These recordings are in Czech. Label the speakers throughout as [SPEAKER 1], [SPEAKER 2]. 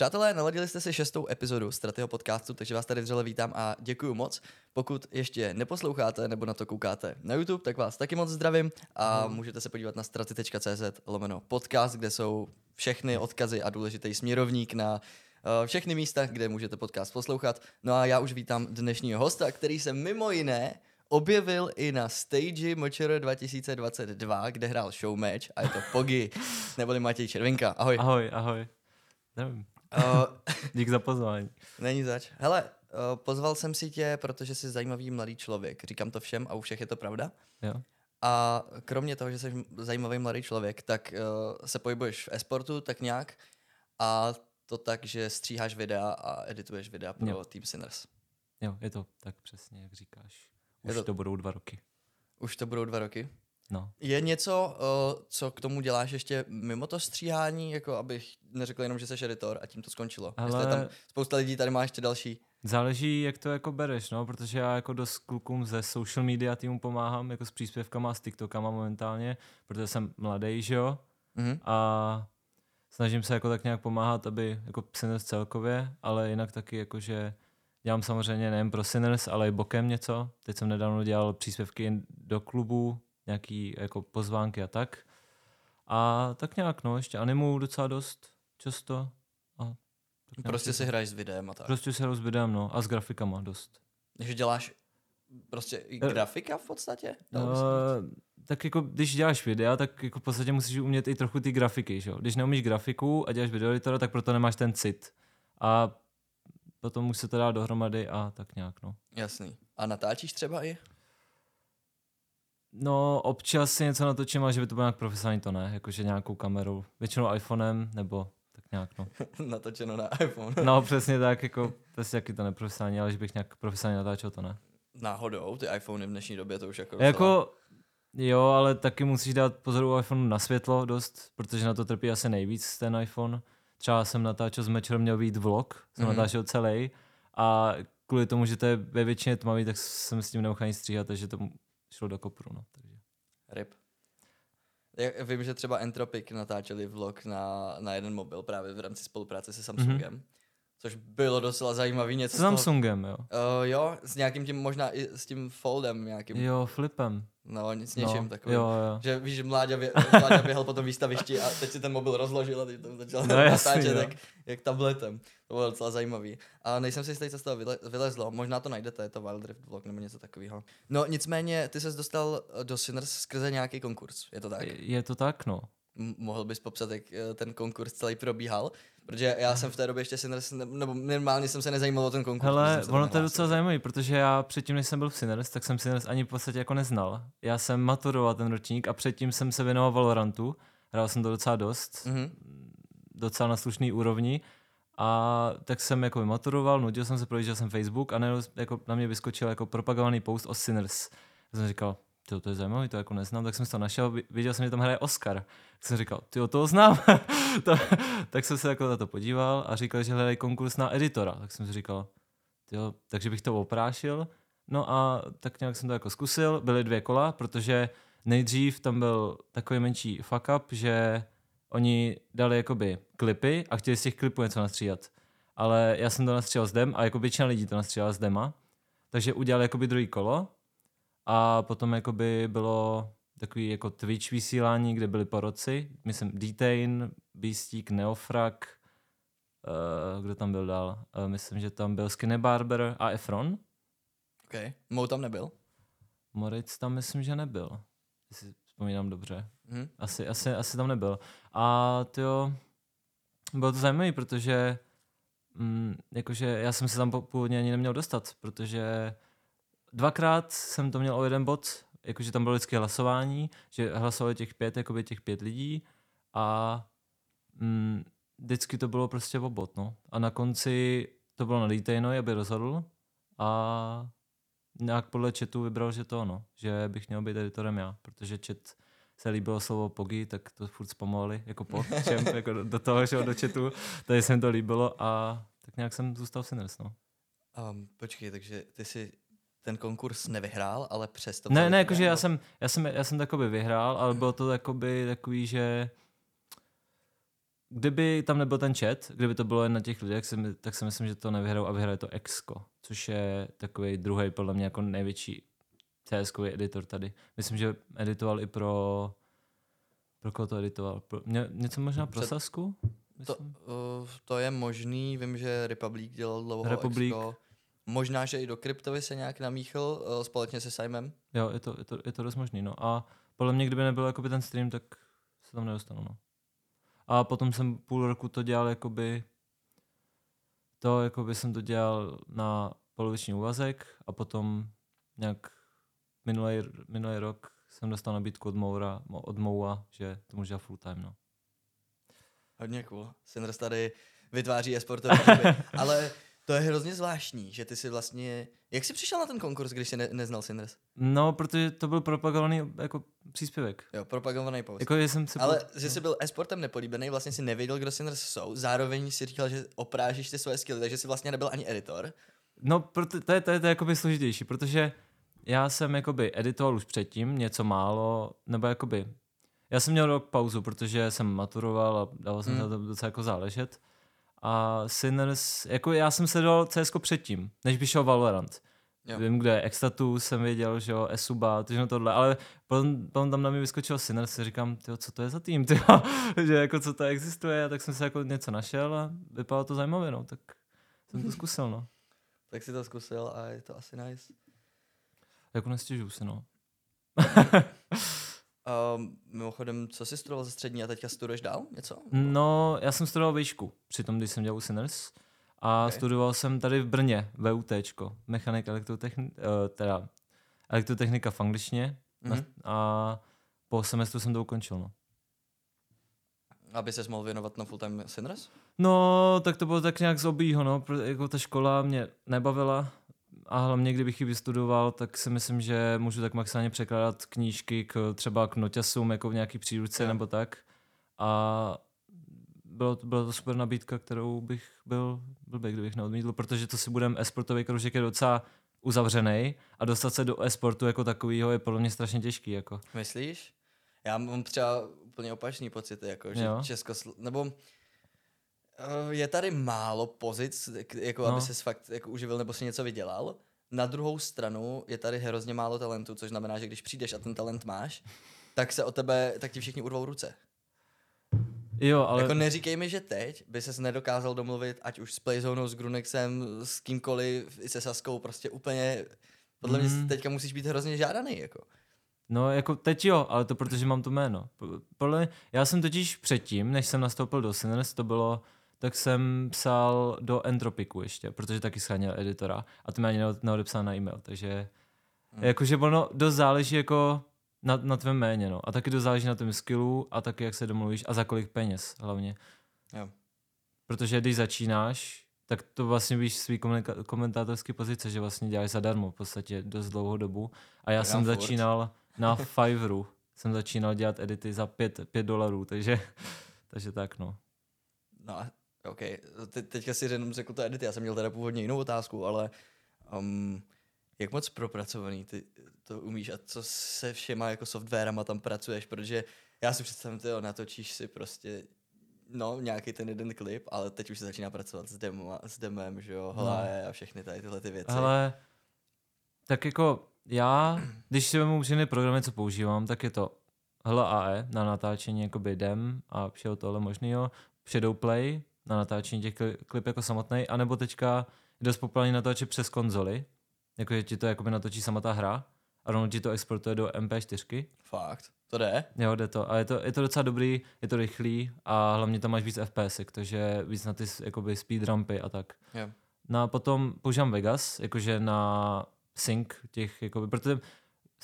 [SPEAKER 1] Přátelé, naladili jste si šestou epizodu Stratyho podcastu, takže vás tady vřele vítám a děkuji moc. Pokud ještě neposloucháte nebo na to koukáte na YouTube, tak vás taky moc zdravím a mm. můžete se podívat na straty.cz lomeno podcast, kde jsou všechny odkazy a důležitý směrovník na uh, všechny místa, kde můžete podcast poslouchat. No a já už vítám dnešního hosta, který se mimo jiné objevil i na stage Močero 2022, kde hrál showmatch a je to Pogi, neboli Matěj Červinka. Ahoj.
[SPEAKER 2] Ahoj, ahoj. Nevím. Uh, Dík za pozvání.
[SPEAKER 1] Není zač. Hele, uh, pozval jsem si tě, protože jsi zajímavý mladý člověk. Říkám to všem a u všech je to pravda.
[SPEAKER 2] Jo.
[SPEAKER 1] A kromě toho, že jsi zajímavý mladý člověk, tak uh, se pohybuješ v esportu tak nějak a to tak, že stříháš videa a edituješ videa pro jo. Team Sinners.
[SPEAKER 2] Jo, je to tak přesně, jak říkáš. Už to... to budou dva roky.
[SPEAKER 1] Už to budou dva roky?
[SPEAKER 2] No.
[SPEAKER 1] Je něco, uh, co k tomu děláš ještě mimo to stříhání, jako abych neřekl jenom, že jsi editor a tím to skončilo? Ale... Jestli tam spousta lidí tady má ještě další.
[SPEAKER 2] Záleží, jak to jako bereš, no, protože já jako dost klukům ze social media týmu pomáhám, jako s příspěvkama, s TikTokama momentálně, protože jsem mladý, že jo, mm-hmm. a snažím se jako tak nějak pomáhat, aby jako Sinners celkově, ale jinak taky jako, že dělám samozřejmě nejen pro Sinners, ale i bokem něco. Teď jsem nedávno dělal příspěvky do klubu, nějaký jako pozvánky a tak. A tak nějak, no, ještě animu docela dost často. A
[SPEAKER 1] tak prostě si hraješ s videem a tak.
[SPEAKER 2] Prostě si hraju s videem, no, a s grafikama dost.
[SPEAKER 1] Takže děláš prostě i eh, grafika v podstatě?
[SPEAKER 2] Uh, tak jako, když děláš videa, tak jako v podstatě musíš umět i trochu ty grafiky, že jo? Když neumíš grafiku a děláš videoeditora, tak proto nemáš ten cit. A potom už se to dá dohromady a tak nějak, no.
[SPEAKER 1] Jasný. A natáčíš třeba i?
[SPEAKER 2] No, občas si něco natočím, ale že by to bylo nějak profesionální, to ne. Jakože nějakou kamerou, většinou iPhonem, nebo tak nějak, no.
[SPEAKER 1] Natočeno na iPhone.
[SPEAKER 2] no, přesně tak, jako, prostě jaký to neprofesionální, ale že bych nějak profesionálně natáčel, to ne.
[SPEAKER 1] Náhodou, ty iPhony v dnešní době to už jako...
[SPEAKER 2] Jako, jo, ale taky musíš dát pozor u iPhoneu na světlo dost, protože na to trpí asi nejvíc ten iPhone. Třeba jsem natáčel s Mečerem, měl být vlog, jsem mm-hmm. natáčel celý a kvůli tomu, že to je ve většině tmavý, tak jsem s tím nemohl ani stříhat, takže to šlo do kopru. No, takže.
[SPEAKER 1] Rip. Já vím, že třeba Entropic natáčeli vlog na, na jeden mobil právě v rámci spolupráce se Samsungem. Mm-hmm. Což bylo docela zajímavý něco.
[SPEAKER 2] S Samsungem, jo.
[SPEAKER 1] Uh, jo, s nějakým tím, možná i s tím foldem nějakým.
[SPEAKER 2] Jo, flipem.
[SPEAKER 1] No, nic něčím
[SPEAKER 2] no,
[SPEAKER 1] takovým.
[SPEAKER 2] Jo, jo.
[SPEAKER 1] Že víš, že Mláďa, bě, Mláďa běhal po tom výstavišti a teď si ten mobil rozložil a teď tam začal no, natáčet jak, jak tabletem. To bylo docela zajímavý. A nejsem si jistý, co z toho vyle, vylezlo. Možná to najdete, je to Wild Rift vlog nebo něco takového. No nicméně, ty ses dostal do Sinners skrze nějaký konkurs, je to tak?
[SPEAKER 2] Je, je to tak, no.
[SPEAKER 1] Mohl bys popsat, jak eh, ten konkurs celý probíhal? Protože já jsem v té době ještě Sinners, nebo normálně jsem se nezajímal o ten konkurs.
[SPEAKER 2] Hele, ono to je docela zajímavé, protože já předtím, než jsem byl v Sinners, tak jsem Sinners ani v podstatě jako neznal. Já jsem maturoval ten ročník a předtím jsem se věnoval Valorantu. Hrál jsem to docela dost, mm-hmm. docela na slušný úrovni. A tak jsem jako maturoval, nudil jsem se, projížděl jsem Facebook a jako na mě vyskočil jako propagovaný post o Sinners. Já jsem říkal, to, to je zajímavé, to jako neznám, tak jsem to našel, viděl jsem, že tam hraje Oscar. Tak jsem říkal, ty to znám. to, tak jsem se jako na to podíval a říkal, že hledají konkurs na editora. Tak jsem si říkal, tyjo, takže bych to oprášil. No a tak nějak jsem to jako zkusil. Byly dvě kola, protože nejdřív tam byl takový menší fuck up, že oni dali jakoby klipy a chtěli z těch klipů něco nastříhat. Ale já jsem to nastříhal s dem a jako většina lidí to nastříhala s dema. Takže udělali jakoby druhý kolo a potom jakoby bylo takový jako Twitch vysílání, kde byli poroci, myslím Detain, Beastík, Neofrak, uh, kdo tam byl dál? Uh, myslím, že tam byl Skinny Barber a Efron.
[SPEAKER 1] OK. Mou tam nebyl?
[SPEAKER 2] Moritz tam myslím, že nebyl. Jestli vzpomínám dobře. Hmm. Asi, asi, asi tam nebyl. A to bylo to zajímavé, protože mm, jakože já jsem se tam původně ani neměl dostat, protože dvakrát jsem to měl o jeden bod, jakože tam bylo vždycky hlasování, že hlasovali těch pět, jakoby těch pět lidí a mm, vždycky to bylo prostě o bod, no. A na konci to bylo na Detainovi, aby rozhodl a nějak podle chatu vybral, že to ono, že bych měl být editorem já, protože chat se líbilo slovo pogi, tak to furt zpomalili, jako po čem, jako do, do toho, že do chatu, tady se mi to líbilo a tak nějak jsem zůstal Sinners, no.
[SPEAKER 1] Um, počkej, takže ty si ten konkurs nevyhrál, ale přesto...
[SPEAKER 2] Ne, ne, jakože já jsem, já jsem, já jsem takoby vyhrál, ale bylo to takoby takový, že kdyby tam nebyl ten chat, kdyby to bylo jen na těch lidech, tak si myslím, že to nevyhrajou a vyhraje to Exco, což je takový druhý podle mě jako největší cs editor tady. Myslím, že editoval i pro... Pro koho to editoval? Pro, ně, něco možná pro. Sasku?
[SPEAKER 1] To, uh, to je možný, vím, že Republic dělal dlouho Republic. Exco. Možná, že i do kryptovy se nějak namíchl uh, společně se Simem.
[SPEAKER 2] Jo, je to, je to, je to dost možný, no. A podle mě, kdyby nebyl jakoby ten stream, tak se tam nedostanu, no. A potom jsem půl roku to dělal jakoby to jakoby jsem to dělal na poloviční úvazek a potom nějak minulý, minulý rok jsem dostal nabídku od Moura, od Moua, že to můžu dělat full time, no.
[SPEAKER 1] Hodně cool. Sinders tady vytváří e-sportové ale to je hrozně zvláštní, že ty si vlastně... Jak jsi přišel na ten konkurs, když jsi ne- neznal Sinders?
[SPEAKER 2] No, protože to byl propagovaný jako příspěvek.
[SPEAKER 1] Jo, propagovaný post.
[SPEAKER 2] Jako, jsem se
[SPEAKER 1] Ale po... že jsi byl e-sportem nepolíbený, vlastně si nevěděl, kdo Sinders jsou, zároveň si říkal, že oprážíš ty svoje skilly, takže jsi vlastně nebyl ani editor.
[SPEAKER 2] No, proto, to je, to je, to je jakoby složitější, protože já jsem jakoby editoval už předtím něco málo, nebo jakoby já jsem měl rok pauzu, protože jsem maturoval a dával jsem hmm. se to docela jako záležet. A Sinners, jako já jsem se dal CSK předtím, než by šel Valorant. Jo. Vím, kde je Extatu, jsem věděl, že jo, Esuba, takže tohle, ale potom, potom tam na mě vyskočil Sinners a říkám, tyjo, co to je za tým, tyjo? že jako co to existuje, a tak jsem se jako něco našel a vypadalo to zajímavě, no, tak jsem to zkusil, no.
[SPEAKER 1] tak si to zkusil a je to asi nice.
[SPEAKER 2] Jako nestěžuju si, no.
[SPEAKER 1] Um, mimochodem, co jsi studoval ze střední a teďka studuješ dál něco?
[SPEAKER 2] No, já jsem studoval výšku, přitom, když jsem dělal u Sinners. A okay. studoval jsem tady v Brně, VUT, mechanik elektrotechnika, uh, eh, teda elektrotechnika v angličtině. Mm-hmm. A po semestru jsem to ukončil, no.
[SPEAKER 1] Aby se mohl věnovat na full-time Sinners?
[SPEAKER 2] No, tak to bylo tak nějak z obýho, no. Jako ta škola mě nebavila, a hlavně, kdybych ji vystudoval, tak si myslím, že můžu tak maximálně překládat knížky k, třeba k noťasům, jako v nějaký příručce nebo tak. A bylo to, byla to super nabídka, kterou bych byl blbý, kdybych neodmítl, protože to si budeme esportový kroužek je docela uzavřený a dostat se do esportu jako takového je podle mě strašně těžký. Jako.
[SPEAKER 1] Myslíš? Já mám třeba úplně opačný pocit, jako, že jo. Česko, nebo je tady málo pozic, jako no. aby se fakt jako uživil nebo si něco vydělal. Na druhou stranu je tady hrozně málo talentu, což znamená, že když přijdeš a ten talent máš, tak se o tebe, tak ti všichni urvou ruce.
[SPEAKER 2] Jo, ale...
[SPEAKER 1] Jako neříkej mi, že teď by ses nedokázal domluvit, ať už s Playzonou, s Grunexem, s kýmkoliv, i se Saskou, prostě úplně, podle mm. mě teďka musíš být hrozně žádaný, jako.
[SPEAKER 2] No, jako teď jo, ale to protože mám to jméno. Podle, já jsem totiž předtím, než jsem nastoupil do Sinners, to bylo tak jsem psal do Entropiku ještě, protože taky scháněl editora a to mi ani neodepsal na e-mail, takže hmm. jakože ono dost záleží jako na, na tvém jméně, no. A taky dost záleží na tom skillu a taky jak se domluvíš a za kolik peněz hlavně.
[SPEAKER 1] Jo.
[SPEAKER 2] Protože když začínáš, tak to vlastně víš svý komentátorský pozice, že vlastně děláš zadarmo v podstatě dost dlouhou dobu. A já tak jsem začínal na Fiverru, jsem začínal dělat edity za 5 dolarů, takže, takže tak no.
[SPEAKER 1] No a OK, Te- teďka si jenom řekl to edit, já jsem měl teda původně jinou otázku, ale um, jak moc propracovaný ty to umíš a co se všema jako softwarama tam pracuješ, protože já si představím, ty natočíš si prostě no, nějaký ten jeden klip, ale teď už se začíná pracovat s, demo, s demem, že jo, no. a všechny tady tyhle ty věci.
[SPEAKER 2] Ale tak jako já, když si vemu všechny programy, co používám, tak je to HLAE na natáčení jakoby dem a všeho tohle možného, Shadowplay, na natáčení těch klip jako samotný, anebo teďka dost populární natáčet přes konzoly, jakože ti to jakoby natočí sama ta hra a rovnou ti to exportuje do MP4.
[SPEAKER 1] Fakt, to jde?
[SPEAKER 2] Jo, jde to. A je to, je to docela dobrý, je to rychlý a hlavně tam máš víc FPS, takže víc na ty jakoby speed rampy a tak.
[SPEAKER 1] Yeah.
[SPEAKER 2] No a potom používám Vegas, jakože na sync těch, jakoby, protože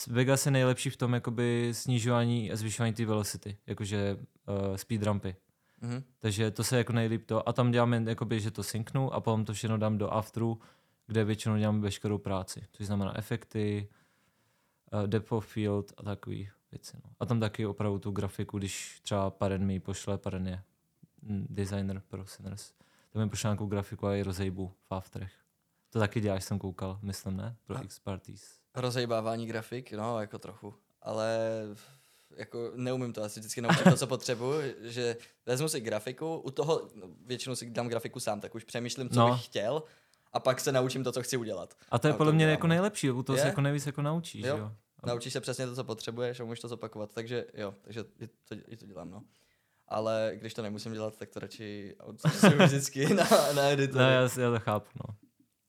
[SPEAKER 2] Vegas je nejlepší v tom jakoby snižování a zvyšování té velocity, jakože uh, speed rampy. Mm-hmm. Takže to se jako nejlíp to. A tam děláme, jakoby, že to synknu a potom to všechno dám do Afteru, kde většinou děláme veškerou práci. Což znamená efekty, uh, depth of field a takové věci. No. A tam taky opravdu tu grafiku, když třeba Paren mi pošle, Paren je mm, designer pro Sinners, tam mi pošle nějakou grafiku a i rozejbu v Afterech. To taky děláš, jsem koukal, myslím, ne? Pro X Parties.
[SPEAKER 1] Rozejbávání grafik, no, jako trochu. Ale jako neumím to asi vždycky naučit to, co potřebuji, že vezmu si grafiku, u toho no, většinou si dám grafiku sám, tak už přemýšlím, co
[SPEAKER 2] No.
[SPEAKER 1] bych chtěl a pak se naučím to, co chci udělat.
[SPEAKER 2] A to je podle mě
[SPEAKER 1] dělám,
[SPEAKER 2] jako
[SPEAKER 1] no.
[SPEAKER 2] nejlepší, u toho se
[SPEAKER 1] Je?
[SPEAKER 2] jako nejvíc jako naučíš,
[SPEAKER 1] Jo.
[SPEAKER 2] jo.
[SPEAKER 1] Naučíš se přesně to, co potřebuješ a můžeš to zopakovat, takže jo, takže i to, i to dělám, no. Ale když to nemusím dělat, tak to radši vždycky na, na editory.
[SPEAKER 2] Ne, já, já to chápu, no.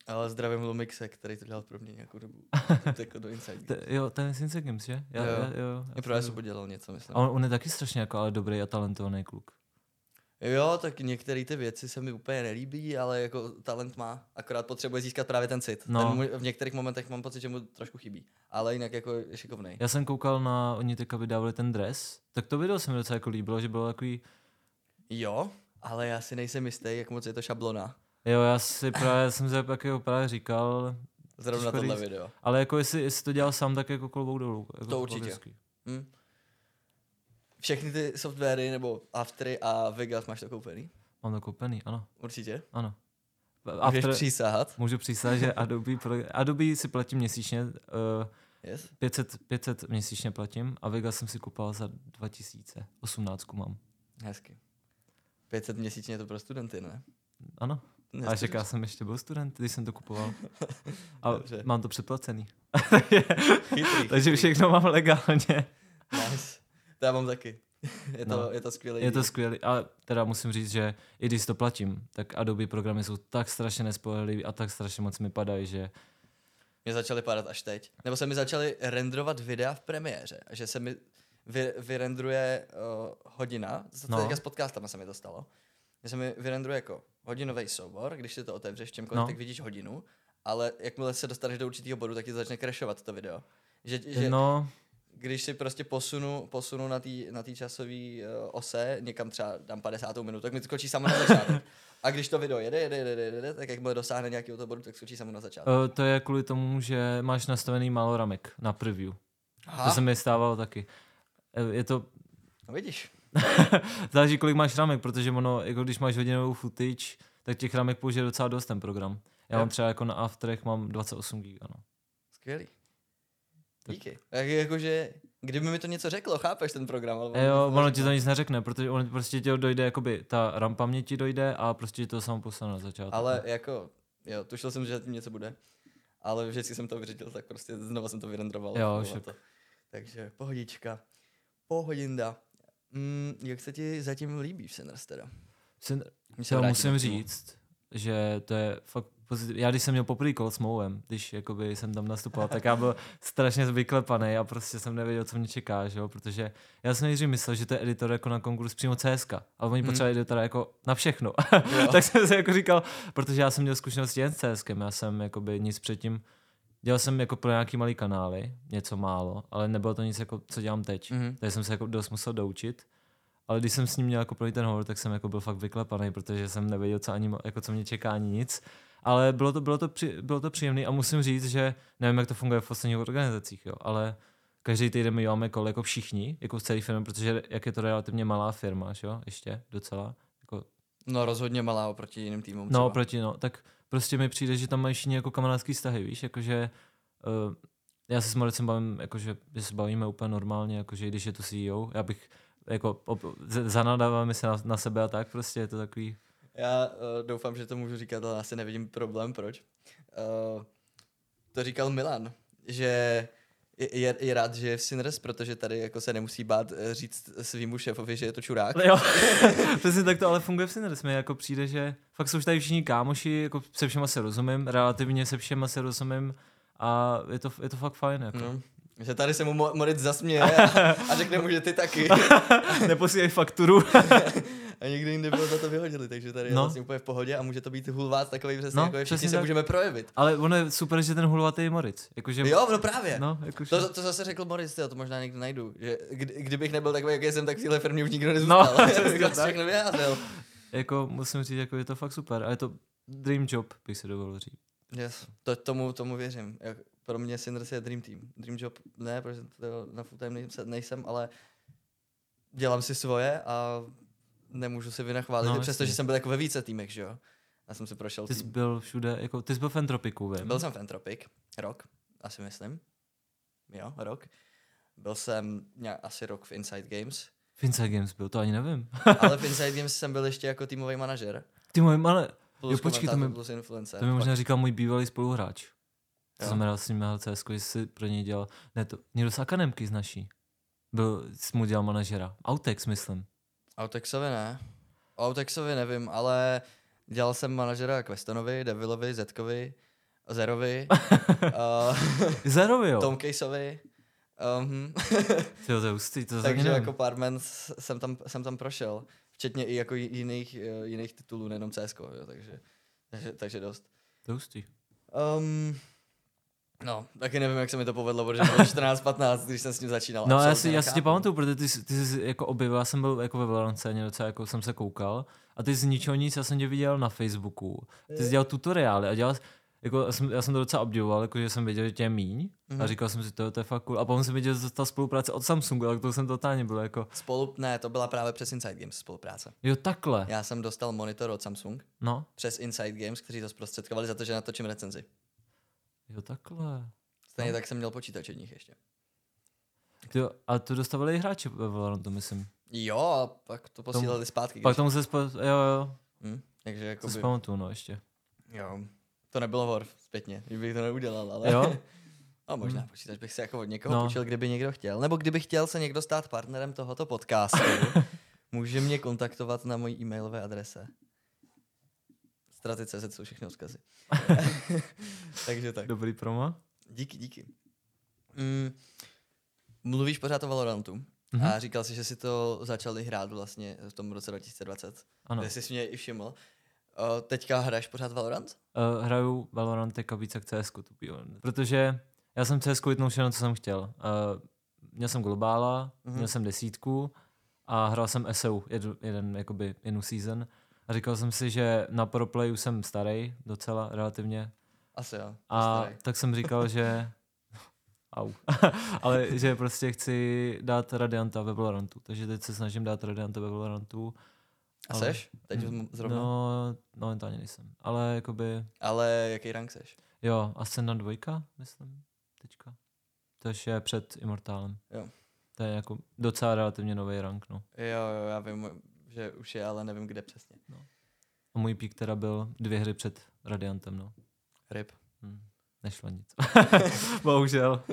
[SPEAKER 1] Ale zdravím Lumixe, který to dělal pro mě nějakou dobu. To jako do Inside.
[SPEAKER 2] Te, jo, ten je z Inside Games, že? Já,
[SPEAKER 1] Jo.
[SPEAKER 2] já, jo,
[SPEAKER 1] I pro Esu dělal něco, myslím.
[SPEAKER 2] A on, on, je taky strašně jako ale dobrý a talentovaný kluk.
[SPEAKER 1] Jo, tak některé ty věci se mi úplně nelíbí, ale jako talent má, akorát potřebuje získat právě ten cit.
[SPEAKER 2] No.
[SPEAKER 1] Ten mu, v některých momentech mám pocit, že mu trošku chybí, ale jinak jako je šikovnej.
[SPEAKER 2] Já jsem koukal na, oni teďka vydávali ten dres, tak to video se mi docela jako líbilo, že bylo takový,
[SPEAKER 1] Jo, ale já si nejsem jistý, jak moc je to šablona.
[SPEAKER 2] Jo, já si právě, jsem si tak jako právě říkal,
[SPEAKER 1] Zrovna tohle
[SPEAKER 2] říct.
[SPEAKER 1] video.
[SPEAKER 2] ale jako jestli, jestli to dělal sám, tak jako klobouk dolů. Jako
[SPEAKER 1] To určitě.
[SPEAKER 2] hezký.
[SPEAKER 1] Hm. Všechny ty softwary nebo Aftery a Vegas máš to koupený?
[SPEAKER 2] Mám to koupený, ano,
[SPEAKER 1] Určitě.
[SPEAKER 2] ano.
[SPEAKER 1] Můžeš
[SPEAKER 2] After,
[SPEAKER 1] přísahat.
[SPEAKER 2] můžu přísat, že Adobe, pro, Adobe si platím měsíčně, uh,
[SPEAKER 1] Yes.
[SPEAKER 2] 500, 500 měsíčně platím a Vegas jsem si kupoval za 2000, 18 mám.
[SPEAKER 1] Hezky. 500 měsíčně to pro studenty, ne?
[SPEAKER 2] Ano, a
[SPEAKER 1] Nestříš?
[SPEAKER 2] však já jsem ještě byl student, když jsem to kupoval. A
[SPEAKER 1] Dobře.
[SPEAKER 2] mám to předplacený.
[SPEAKER 1] Chytrý,
[SPEAKER 2] Takže
[SPEAKER 1] chytrý.
[SPEAKER 2] všechno mám legálně.
[SPEAKER 1] Nice. To já mám taky. Je to,
[SPEAKER 2] No.
[SPEAKER 1] je to skvělý.
[SPEAKER 2] Je to skvělé, ale teda musím říct, že i když to platím, tak Adobe programy jsou tak strašně nespolehlivé a tak strašně moc mi padají, že
[SPEAKER 1] Mě začaly padat až teď. Nebo se mi začaly renderovat videa v premiéře. a Že se mi vy, vyrendruje uh, hodina. To
[SPEAKER 2] No.
[SPEAKER 1] no. s podcastama se mi to stalo. Že se mi vyrendruje jako hodinový soubor, když si to otevřeš čemkoliv,
[SPEAKER 2] No.
[SPEAKER 1] tak vidíš hodinu. Ale jakmile se dostaneš do určitého bodu, tak ti to začne crashovat to video. Že, že
[SPEAKER 2] no,
[SPEAKER 1] když si prostě posunu, posunu na té na tý časové uh, ose, někam třeba dám 50. minutu, tak mi to skočí samo na začátek. A když to video jede, jede, jede, jede, jede tak jakmile dosáhne nějakého toho bodu, tak skočí samo na začátek.
[SPEAKER 2] uh, to je kvůli tomu, že máš nastavený málo ramek na preview. To se mi stávalo taky. Eh, Je to,
[SPEAKER 1] No vidíš.
[SPEAKER 2] záleží kolik máš ramek, protože ono, jako když máš hodinovou footage, tak těch ramek použije docela dost ten program. Já
[SPEAKER 1] Jo.
[SPEAKER 2] mám třeba jako na Afterech mám 28 GB, ano.
[SPEAKER 1] Skvělý. Díky. Tak jakože, kdyby mi to něco řeklo, chápeš ten program? Ale
[SPEAKER 2] jo, ono ti to nic neřekne, protože on prostě ti dojde, jakoby ta RAM paměti dojde a prostě ti to samo posane na začátku.
[SPEAKER 1] Ale jako, jo, tušil jsem, že tím něco bude. Ale vždycky jsem to vyřídil, tak prostě znova jsem to vyrendroval.
[SPEAKER 2] Jo,
[SPEAKER 1] to. Takže pohodička. Pohodinda. Mm, jak se ti zatím líbí v Sinners teda? My se
[SPEAKER 2] já musím říct, že to je fakt pozitiv. Já když jsem měl poprvé kol s Mouem, když jakoby jsem tam nastupoval, tak já byl strašně vyklepaný a prostě jsem nevěděl, co mě čeká, že jo? protože já jsem nejdřív myslel, že to je editor jako na konkurs přímo CSK, ale oni
[SPEAKER 1] Hmm.
[SPEAKER 2] potřebovali editora jako na všechno. Tak jsem si jako říkal, protože já jsem měl zkušenosti jen s CSkem, já jsem jakoby nic předtím, dělal jsem jako pro nějaký malý kanály, něco málo, ale nebylo to nic jako, co dělám teď.
[SPEAKER 1] Mhm.
[SPEAKER 2] Takže jsem se jako dost musel doučit. Ale když jsem s ním měl jako první ten hovor, tak jsem jako byl fakt vyklepaný, protože jsem nevěděl, co, ani, jako co mě čeká, ani nic. Ale bylo to, bylo to, při, bylo to příjemné a musím říct, že nevím, jak to funguje v ostatních organizacích, jo, ale každý týden my děláme kol jako všichni, jako v celé firmě, protože jak je to relativně malá firma, že jo, ještě docela. Jako,
[SPEAKER 1] No rozhodně malá oproti jiným týmům.
[SPEAKER 2] no,
[SPEAKER 1] třeba.
[SPEAKER 2] proti, no, tak prostě mi přijde, že tam mají všichni jako kamarádský vztahy, víš, jakože uh, já se s Maricem bavím, jakože že se bavíme úplně normálně, jakože když je to CEO, já bych jako op, zanadáváme se na, na, sebe a tak, prostě je to takový,
[SPEAKER 1] Já uh, doufám, že to můžu říkat, ale asi nevidím problém, proč. Uh, to říkal Milan, že je, je, rád, že je v Sinners, protože tady jako se nemusí bát eh, říct svýmu šéfovi, že je to čurák.
[SPEAKER 2] jo, přesně tak to ale funguje v Sinners, mi jako přijde, že fakt jsou už tady všichni kámoši, jako se všema se rozumím, relativně se všema se rozumím a je to, je to fakt fajn, jako.
[SPEAKER 1] No. Že tady se mu Mo- Moritz zasměje a, a řekne mu, že ty taky.
[SPEAKER 2] Neposílej fakturu.
[SPEAKER 1] A někdy jinde bylo za to vyhodili, takže tady je
[SPEAKER 2] No.
[SPEAKER 1] vlastně úplně v pohodě a může to být hulvát takový přesně,
[SPEAKER 2] No,
[SPEAKER 1] jako je všichni se
[SPEAKER 2] tak.
[SPEAKER 1] můžeme projevit.
[SPEAKER 2] ale ono je super, že ten hulvatý je Moritz, jakože,
[SPEAKER 1] Jo, no právě.
[SPEAKER 2] no, jakože,
[SPEAKER 1] To, to zase řekl Boris, tyjo, to možná někdy najdu. Že kdy, kdybych nebyl takový, jak jsem, tak v téhle firmě už nikdo nezůstal.
[SPEAKER 2] No,
[SPEAKER 1] No,
[SPEAKER 2] přesně
[SPEAKER 1] to
[SPEAKER 2] tak.
[SPEAKER 1] všechno vyjádřil.
[SPEAKER 2] jako musím říct, jako je to fakt super a je to dream job, bych si dovolil říct.
[SPEAKER 1] Yes. To, tomu, tomu věřím. Jak, pro mě Sinners je dream team. Dream job ne, protože to na full time nejsem, nejsem, ale dělám si svoje a nemůžu si vynachválit,
[SPEAKER 2] No,
[SPEAKER 1] přestože jsem byl jako ve více týmech, že jo. Já jsem si prošel
[SPEAKER 2] Ty jsi
[SPEAKER 1] tým.
[SPEAKER 2] byl všude, jako ty jsi byl v Entropiku, vím.
[SPEAKER 1] Byl jsem v Entropic, rok, asi myslím. Jo, rok. byl jsem nějak asi rok v Inside Games,
[SPEAKER 2] V Inside Games byl, to ani nevím.
[SPEAKER 1] ale v Inside Games jsem byl ještě jako týmový manažer.
[SPEAKER 2] Malé,
[SPEAKER 1] Plus
[SPEAKER 2] Jo, počkej, to mi-
[SPEAKER 1] plus influencer.
[SPEAKER 2] to mi možná říkal můj bývalý spoluhráč. To
[SPEAKER 1] Jo.
[SPEAKER 2] znamená, s ním hrál CS, že si pro něj dělal, ne to, někdo z akademky z naší. Byl, jsi mu dělal manažera. Autex, myslím.
[SPEAKER 1] Autexovi ne. O Autexovi nevím, ale dělal jsem manažera Questonovi, Devilovi, Zetkovi, Zerovi, uh,
[SPEAKER 2] Zerovi, jo.
[SPEAKER 1] Tom Caseovi. Um,
[SPEAKER 2] Tyjo, to je hustý, to
[SPEAKER 1] takže jako pár men jsem tam, jsem tam prošel. Včetně i jako jiných, eh, jiných titulů, nejenom CS, jo, takže, takže, takže dost.
[SPEAKER 2] To je hustý.
[SPEAKER 1] Um, no, taky nevím, jak se mi to povedlo, protože bylo 14-15, když jsem s ním začínal.
[SPEAKER 2] No já si, já si tě pamatuju, protože ty, jsi- ty jsi jako objevil, já jsem byl jako ve Valorant scéně docela, jako jsem se koukal a ty z ničeho nic, já jsem tě viděl na Facebooku. Ty jsi dělal tutoriály a dělal, jako já jsem, já jsem to docela obdivoval, jako že jsem věděl, že tě je míň
[SPEAKER 1] Mhm.
[SPEAKER 2] a říkal jsem si, to, to je fakt cool. A potom jsem viděl, že ta spolupráce od Samsungu, tak to jsem totálně byl jako,
[SPEAKER 1] Spolu, ne, to byla právě přes Inside Games spolupráce.
[SPEAKER 2] jo takhle,
[SPEAKER 1] Já jsem dostal monitor od Samsung
[SPEAKER 2] no,
[SPEAKER 1] přes Inside Games, kteří to zprostředkovali za to, že natočím recenzi.
[SPEAKER 2] Jo takhle.
[SPEAKER 1] Stejně tak jsem měl počítač od nich ještě.
[SPEAKER 2] Ty, a to dostávali i hráči ve Valorantu, myslím.
[SPEAKER 1] Jo, a pak to posílali zpátky.
[SPEAKER 2] Pak tomu se spo... jo, jo,
[SPEAKER 1] Hm, takže jako
[SPEAKER 2] si pamatuju, no ještě.
[SPEAKER 1] jo, to nebylo hor zpětně, kdybych to neudělal, ale...
[SPEAKER 2] Jo?
[SPEAKER 1] No možná
[SPEAKER 2] Hmm.
[SPEAKER 1] počítač bych se jako od někoho
[SPEAKER 2] No.
[SPEAKER 1] půjčil, kdyby někdo chtěl. Nebo kdyby chtěl se někdo stát partnerem tohoto podcastu, může mě kontaktovat na mojí e-mailové adrese. Straty.cz jsou všechny odkazy. Takže tak.
[SPEAKER 2] Dobrý promo.
[SPEAKER 1] Díky, díky. Mm, mluvíš pořád o Valorantu
[SPEAKER 2] Mhm.
[SPEAKER 1] a říkal jsi, že si to začali hrát vlastně v tom roce 2020.
[SPEAKER 2] Ano.
[SPEAKER 1] Jsi mě i všiml. Uh, teďka hraješ pořád Valorant?
[SPEAKER 2] Uh, hraju Valorant teďka víc jak CS, protože já jsem CS vytnul všechno, co jsem chtěl. Uh, měl jsem globála,
[SPEAKER 1] Mhm.
[SPEAKER 2] mm-hmm. měl jsem desítku a hrál jsem SEO, jeden, jeden jakoby jednu season. A říkal jsem si, že na proplayu jsem starý docela relativně.
[SPEAKER 1] Asi jo.
[SPEAKER 2] A
[SPEAKER 1] starý.
[SPEAKER 2] tak jsem říkal, že Au. Ale že prostě chci dát Radianta ve Valorantu. Takže teď se snažím dát Radianta ve Valorantu.
[SPEAKER 1] A
[SPEAKER 2] ale-
[SPEAKER 1] seš? Teď
[SPEAKER 2] Mm,
[SPEAKER 1] zrovna?
[SPEAKER 2] No, momentálně nejsem. Ale jakoby
[SPEAKER 1] Ale jaký rank seš?
[SPEAKER 2] Jo, Ascendant 2, myslím, teďka. To je před Immortálem.
[SPEAKER 1] Jo.
[SPEAKER 2] To je jako docela relativně nový rank, no.
[SPEAKER 1] Jo, jo, já vím, že už je, ale nevím, kde přesně.
[SPEAKER 2] A můj pík teda byl dvě hry před Radiantem, no.
[SPEAKER 1] Rip.
[SPEAKER 2] Hm. Nešlo nic. Bohužel.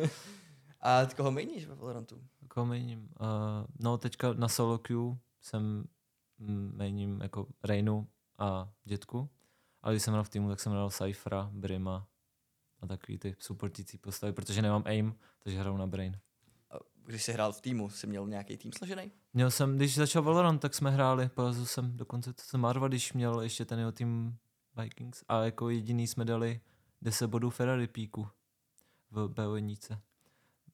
[SPEAKER 1] A koho měníš ve Valorantu?
[SPEAKER 2] Koho méním? Uh, no teďka na solo queue jsem mm, méním jako Reinu a Dětku. Ale když jsem hrál v týmu, tak jsem hrál Cyphera, Brima a takový ty supportící postavy, protože nemám aim, takže hraju na Brain.
[SPEAKER 1] A Když jsi hrál v týmu, jsi měl nějaký tým složený?
[SPEAKER 2] Měl jsem, když začal Valorant, tak jsme hráli, polezl jsem dokonce to jsem Marva, když měl ještě ten jeho tým Vikings a jako jediný jsme dali 10 bodů Ferrari píku v BO1.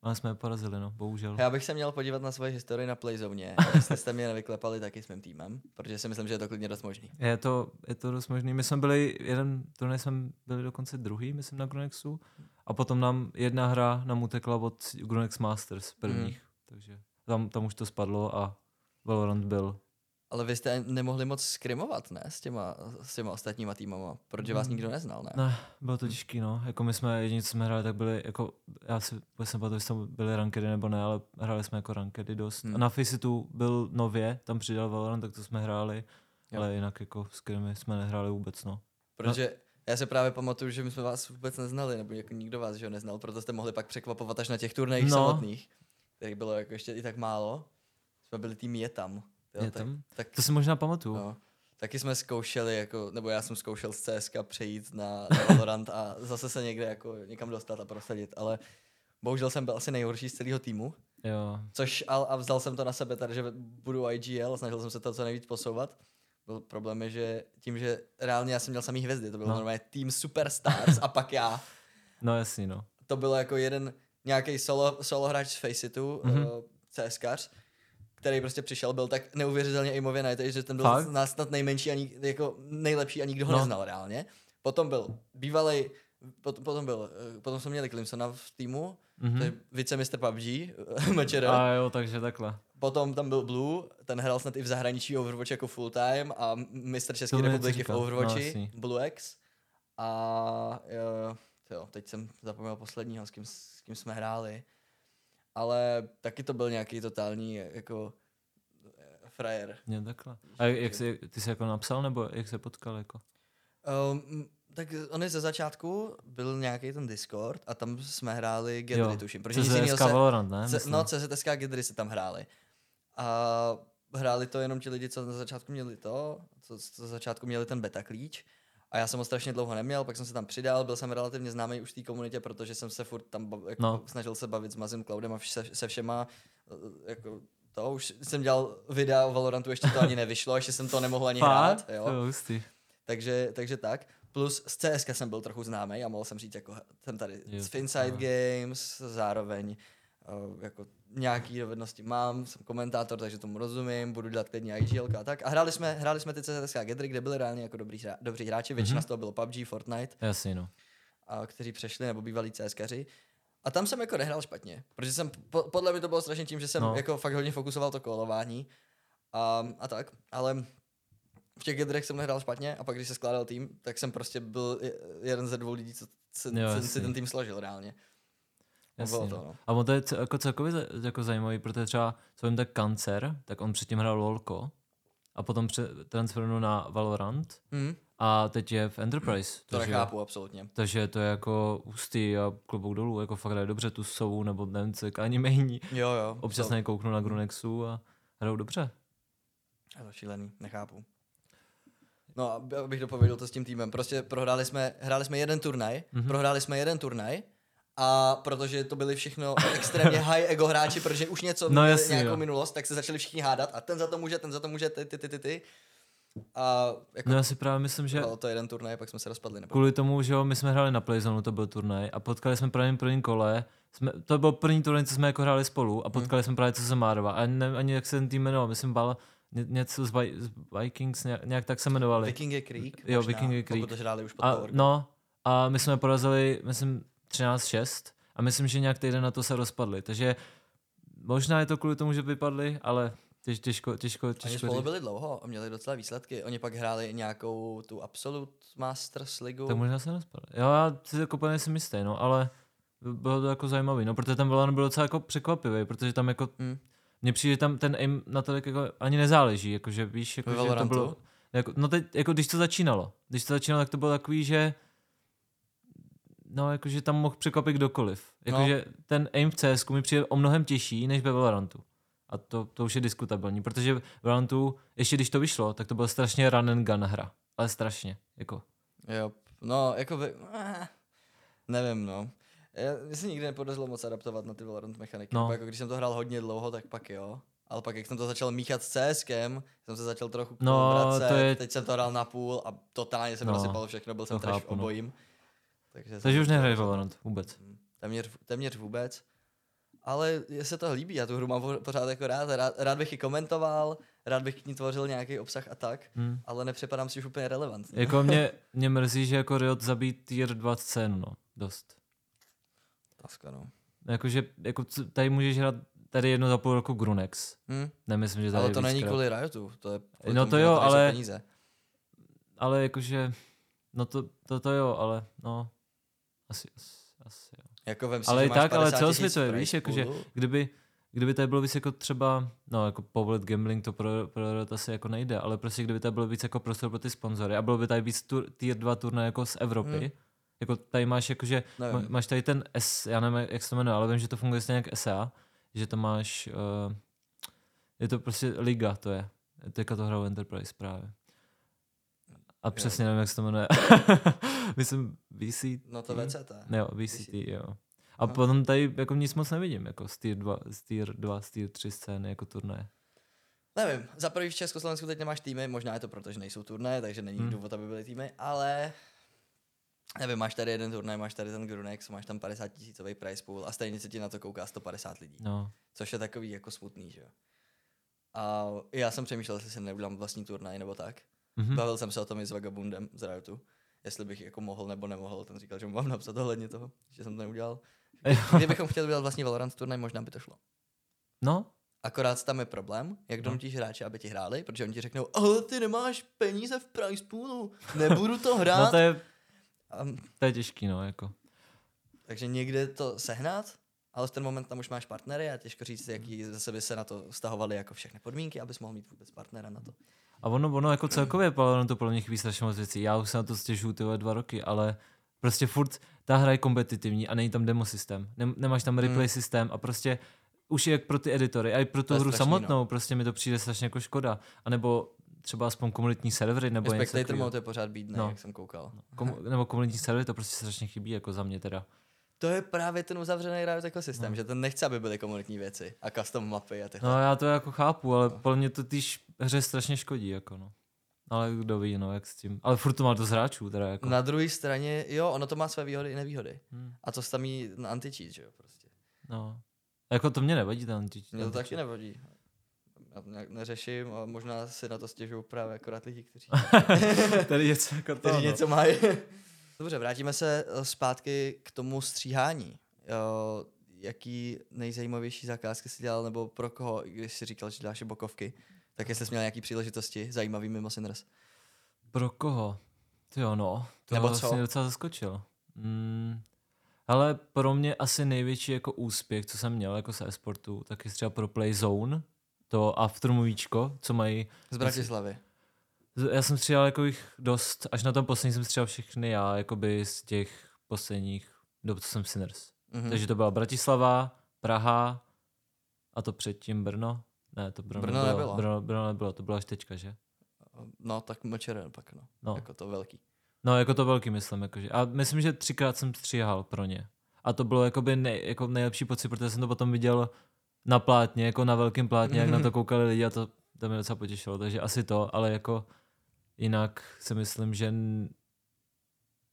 [SPEAKER 2] Ale jsme je porazili, no, bohužel.
[SPEAKER 1] Já bych se měl podívat na svoji historii na Playzone, jestli jste mě nevyklepali taky s mým týmem, protože si myslím, že je to klidně dost možný.
[SPEAKER 2] Je to, je to dost možný. My jsme byli, jeden turnaj jsme byli dokonce druhý, myslím, na Grunexu. A potom nám jedna hra nám utekla od Grunex Masters prvních.
[SPEAKER 1] Hmm.
[SPEAKER 2] Takže tam, tam už to spadlo a Valorant byl.
[SPEAKER 1] Ale vy jste nemohli moc skrimovat, ne? S těma, s těma ostatníma týmama, protože vás
[SPEAKER 2] Hmm.
[SPEAKER 1] nikdo neznal, ne?
[SPEAKER 2] Ne, bylo to těžký, no. Jako my jsme, jediní, co jsme hráli, tak byli, jako, já si vůbec nepamatuju, jestli to byly rankedy nebo ne, ale hráli jsme jako rankedy dost.
[SPEAKER 1] Hmm.
[SPEAKER 2] Hmm. A na Faceitu byl nově, tam přidal Valorant, tak to jsme hráli,
[SPEAKER 1] Jo.
[SPEAKER 2] ale jinak jako s kterými jsme nehráli vůbec, no.
[SPEAKER 1] Protože já se právě pamatuju, že my jsme vás vůbec neznali, nebo jako nikdo vás že ho neznal, proto jste mohli pak překvapovat až na těch turnajích
[SPEAKER 2] No.
[SPEAKER 1] no. samotných, kterých bylo jako ještě i tak málo. Jsme byli tým je tam. Jo,
[SPEAKER 2] Je
[SPEAKER 1] tak,
[SPEAKER 2] tam?
[SPEAKER 1] Tak,
[SPEAKER 2] To si možná pamatuju.
[SPEAKER 1] no. Taky jsme zkoušeli, jako, nebo já jsem zkoušel z CSK přejít na, na Valorant a zase se někde jako někam dostat a prosadit, ale bohužel jsem byl asi nejhorší z celého týmu,
[SPEAKER 2] Jo.
[SPEAKER 1] což a, a vzal jsem to na sebe tady, že budu IGL, snažil jsem se to co nejvíc posouvat. Byl problém je, že tím, že reálně já jsem měl samý hvězdy, to byl
[SPEAKER 2] No.
[SPEAKER 1] no. normálně tým Superstars a pak já.
[SPEAKER 2] No jasný, no.
[SPEAKER 1] To bylo jako jeden nějaký solo, solo hráč z Faceitu,
[SPEAKER 2] Mhm.
[SPEAKER 1] mm-hmm. uh, CSkař, který prostě přišel, byl tak neuvěřitelně imově najít, že ten byl
[SPEAKER 2] Fakt?
[SPEAKER 1] nás snad nejmenší a nik, jako nejlepší a nikdo ho
[SPEAKER 2] No.
[SPEAKER 1] no. neznal reálně. Potom byl bývalý, potom, potom byl, eh, potom jsme měli Clemsona v týmu, mm-hmm. to je vicemistr PUBG, mečer.
[SPEAKER 2] A jo, takže takhle.
[SPEAKER 1] Potom tam byl Blue, ten hrál snad i v zahraničí Overwatch jako full time a mistr České republiky v.
[SPEAKER 2] No,
[SPEAKER 1] Overwatchi,
[SPEAKER 2] jasný.
[SPEAKER 1] Blue X. A jo, jo, teď jsem zapomněl posledního, s kým, s kým jsme hráli. Ale taky to byl nějaký totální jako eh, frajer.
[SPEAKER 2] Jo, takhle. A jak jsi, ty jsi jako napsal, nebo jak se potkal jako?
[SPEAKER 1] Um, tak on je ze začátku byl nějaký ten Discord a tam jsme hráli Gedry, tuším.
[SPEAKER 2] Protože jiného se... Valorant, ne?
[SPEAKER 1] C- no, CZSK Gedry se tam hráli. A hráli to jenom ti lidi, co na začátku měli to, co, co na začátku měli ten beta klíč. A já jsem ho strašně dlouho neměl, pak jsem se tam přidal, byl jsem relativně známý už v té komunitě, protože jsem se furt tam bav, jako no. snažil se bavit s Mazim Cloudem a se, se všema. Eh, jako, to už jsem dělal videa o Valorantu, ještě to ani nevyšlo, ještě jsem to nemohl ani hrát. Jo.
[SPEAKER 2] To
[SPEAKER 1] takže, takže tak. Plus z CSK jsem byl trochu známý a mohl jsem říct, jako jsem tady z Finside Games, zároveň uh, jako nějaký dovednosti mám, jsem komentátor, takže tomu rozumím, budu dělat klidně IGL a tak. A hráli jsme, hráli jsme ty CSK Gedry, kde byli reálně jako dobrý, dobří hráči, většina mm-hmm. z toho bylo PUBG, Fortnite.
[SPEAKER 2] Jasně, no.
[SPEAKER 1] A kteří přešli, nebo bývalí CSKři. A tam jsem jako nehrál špatně, protože jsem, po, podle mě to bylo strašně tím, že jsem no. jako fakt hodně fokusoval to kolování a, a tak, ale v těch gedrech jsem nehrál špatně a pak když se skládal tým, tak jsem prostě byl jeden ze dvou lidí, co se, jo, si ten tým složil reálně.
[SPEAKER 2] Jasně, bylo to, no. A on to je jako celkově jako zajímavý, protože třeba, co vím, tak Kancer, tak on předtím hrál LoLko a potom transferoval na Valorant mm. a teď je v Enterprise.
[SPEAKER 1] To takže, nechápu, absolutně.
[SPEAKER 2] Takže to je jako ústý a klobouk dolů, jako fakt hraje dobře tu sovu nebo nevím, co ani méně.
[SPEAKER 1] Jo, jo.
[SPEAKER 2] Občas to... nekouknu na Grunexu a hrajou dobře.
[SPEAKER 1] Je to šílený, nechápu. No, abych dopověděl to s tím týmem. Prostě prohráli jsme, hráli jsme jeden turnaj, mm-hmm. prohráli jsme jeden turnaj a protože to byli všechno extrémně high ego hráči, protože už něco no, jasný, nějakou jo. minulost, tak se začali všichni hádat a ten za to může, ten za to může, ty, ty, ty, ty, ty. A jako
[SPEAKER 2] no já si právě myslím, že...
[SPEAKER 1] Bylo to jeden turnaj, pak jsme se rozpadli. Nebo...
[SPEAKER 2] Kvůli tomu, že jo, my jsme hráli na Playzone, to byl turnaj a potkali jsme právě první kole, jsme, to byl první turnaj, co jsme jako hráli spolu a mhm. potkali hmm. jsme právě co se Márova a ne, ani jak se ten tým jmenoval, myslím Bal, ně, něco z, Vi, z Vikings, nějak, nějak tak se jmenovali.
[SPEAKER 1] Viking Creek?
[SPEAKER 2] Jo, Viking Creek.
[SPEAKER 1] to hráli už pod
[SPEAKER 2] a, No, a my jsme porazili, myslím, 13-6 a myslím, že nějak týden na to se rozpadli, takže možná je to kvůli tomu, že vypadli, ale těž, těžko, těžko, těžko
[SPEAKER 1] Oni spolu byli dlouho a měli docela výsledky. Oni pak hráli nějakou tu Absolute Masters ligu.
[SPEAKER 2] Tak možná se rozpadli. Jo, já si jako úplně nejsem jistý, no, ale bylo to jako zajímavý, no, protože ten Valorant byl docela jako překvapivý, protože tam jako hmm. Mně přijde, že tam ten aim na to jako ani nezáleží, jakože víš, jako, že to bylo, jako, no teď, jako když to začínalo, když to začínalo, tak to bylo takový, že no, jakože tam mohl překvapit kdokoliv. Jakože no. ten aim v CS mi přijde o mnohem těžší, než ve Valorantu. A to, to už je diskutabilní, protože v Valorantu, ještě když to vyšlo, tak to byl strašně run and gun hra. Ale strašně, jako.
[SPEAKER 1] Jo, no, jako by, eh, nevím, no. Já, mě se nikdy nepodařilo moc adaptovat na ty Valorant mechaniky. No. Jako když jsem to hrál hodně dlouho, tak pak jo. Ale pak, jak jsem to začal míchat s CSkem, jsem se začal trochu no, vracet, to je... teď jsem to hrál na půl a totálně jsem no, rozsypal všechno, byl jsem trash no. obojím. No.
[SPEAKER 2] Takže, Takže už nehraješ Valorant vůbec.
[SPEAKER 1] Mm, téměř, téměř vůbec. Ale je se to líbí, já tu hru mám pořád jako rád, rád, rád bych ji komentoval, rád bych k ní tvořil nějaký obsah a tak, hmm. ale nepřipadám si už úplně relevantní.
[SPEAKER 2] Jako mě, mě mrzí, že jako Riot zabít tier 2 scénu, no, dost.
[SPEAKER 1] Otázka, no.
[SPEAKER 2] Jakože, jako tady můžeš hrát tady jedno za půl roku Grunex. Hmm. Nemyslím, že tady
[SPEAKER 1] Ale to není kvůli Riotu, to je kvůli
[SPEAKER 2] No to jo, ale... Peníze. Ale jakože, no to, to, to jo, ale no, asi, asi, asi jo.
[SPEAKER 1] Jako vem si,
[SPEAKER 2] ale
[SPEAKER 1] i
[SPEAKER 2] tak, ale celosvětově, víš, jakože, kdyby, kdyby tady bylo víc jako třeba, no jako povolit gambling, to pro, pro Riot asi jako nejde, ale prostě kdyby tady bylo víc jako prostor pro ty sponzory a bylo by tady víc tur, tier 2 turné jako z Evropy, hmm jako tady máš jakože, má, máš tady ten S, já nevím, jak se to jmenuje, ale vím, že to funguje stejně jak SA, že to máš, uh, je to prostě liga, to je. Teďka to hraju Enterprise právě. A jo. přesně nevím, jak se to jmenuje. Myslím VCT.
[SPEAKER 1] No to VCT.
[SPEAKER 2] Jo, VCT, VCT. jo. A Aha. potom tady jako nic moc nevidím, jako z tier 2, z tier 2, z tier 3 scény, jako turnaje.
[SPEAKER 1] Nevím, za prvý v Československu teď nemáš týmy, možná je to proto, že nejsou turnaje, takže není hmm. důvod, aby byly týmy, ale nevím, máš tady jeden turnaj, máš tady ten Grunex, máš tam 50 tisícový price pool a stejně se ti na to kouká 150 lidí.
[SPEAKER 2] No.
[SPEAKER 1] Což je takový jako smutný, že jo. A já jsem přemýšlel, jestli si neudělám vlastní turnaj nebo tak. Mm-hmm. Bavil jsem se o tom i s Vagabundem z Riotu, jestli bych jako mohl nebo nemohl. Ten říkal, že mu mám napsat ohledně toho, že jsem to neudělal. Kdybychom chtěli udělat vlastní Valorant turnaj, možná by to šlo.
[SPEAKER 2] No,
[SPEAKER 1] Akorát tam je problém, jak no. donutíš hráče, aby ti hráli, protože oni ti řeknou, ale ty nemáš peníze v price poolu, nebudu to hrát.
[SPEAKER 2] no to je to je těžký, no, jako.
[SPEAKER 1] Takže někde to sehnat ale v ten moment tam už máš partnery a těžko říct, jaký zase by se na to stahovaly jako všechny podmínky, abys mohl mít vůbec partnera na to.
[SPEAKER 2] A ono, ono jako celkově Valorant to podle mě chybí strašně moc věcí. Já už se na to stěžuju ty vole dva roky, ale prostě furt ta hra je kompetitivní a není tam demo systém. Nem, nemáš tam replay
[SPEAKER 1] Hmm.
[SPEAKER 2] systém a prostě už jak pro ty editory, a i pro tu hru
[SPEAKER 1] strašný,
[SPEAKER 2] samotnou,
[SPEAKER 1] no.
[SPEAKER 2] prostě mi to přijde strašně jako škoda. A nebo třeba aspoň komunitní servery, nebo něco
[SPEAKER 1] Spectator mode je pořád bídný,
[SPEAKER 2] No.
[SPEAKER 1] jak jsem koukal.
[SPEAKER 2] Komu, nebo komunitní servery, to prostě strašně chybí, jako za mě teda.
[SPEAKER 1] To je právě ten uzavřený Riot ekosystém,
[SPEAKER 2] No.
[SPEAKER 1] že ten nechce, aby byly komunitní věci a custom mapy a tyhle.
[SPEAKER 2] No já to jako chápu, ale
[SPEAKER 1] No.
[SPEAKER 2] podle mě to týž hře strašně škodí, jako no. Ale kdo ví, no, jak s tím. Ale furt to má dost hráčů, teda jako.
[SPEAKER 1] Na druhé straně, jo, ono to má své výhody i nevýhody.
[SPEAKER 2] Hmm,
[SPEAKER 1] A to samý na anti-cheat, že jo, prostě.
[SPEAKER 2] no. Jako to mě nevadí ten anti
[SPEAKER 1] Mě to taky nevadí. Já to nějak neřeším a možná si na to stěžují právě akorát lidi, kteří,
[SPEAKER 2] Tady něco jako to,
[SPEAKER 1] kteří
[SPEAKER 2] no.
[SPEAKER 1] něco mají. Dobře, vrátíme se eh, zpátky k tomu stříhání. Jo, jaký nejzajímavější zakázky jsi dělal, nebo pro koho, když jsi říkal, že děláš bokovky, tak jestli jsi měl nějaký příležitosti zajímavý mimo Sinners.
[SPEAKER 2] Pro koho? Ty jo, no. To
[SPEAKER 1] Nebo co?
[SPEAKER 2] vlastně docela zaskočil. Mm, ale pro mě asi největší jako úspěch, co jsem měl jako se e-sportu, tak je třeba pro Playzone, to aftermovíčko, co mají
[SPEAKER 1] Z Bratislavy.
[SPEAKER 2] Z- Já jsem střídal jako jich dost, až na tom poslední jsem střídal všechny já, jakoby z těch posledních dob, co jsem v Sinners.
[SPEAKER 1] Mhm.
[SPEAKER 2] Takže to byla Bratislava, Praha a to předtím Brno. Ne, to Brno,
[SPEAKER 1] Brno
[SPEAKER 2] nebylo.
[SPEAKER 1] nebylo.
[SPEAKER 2] Brno, Brno nebylo, to bylo až teďka, že?
[SPEAKER 1] No, tak MČR pak, no.
[SPEAKER 2] No.
[SPEAKER 1] Jako to velký.
[SPEAKER 2] No, jako to velký myslím. Jakože. A myslím, že třikrát jsem stříhal pro ně. A to bylo jakoby nej, jako nejlepší pocit, protože jsem to potom viděl na plátně, jako na velkém plátně, jak na to koukali lidi a to, to mě docela potěšilo. Takže asi to, ale jako jinak si myslím, že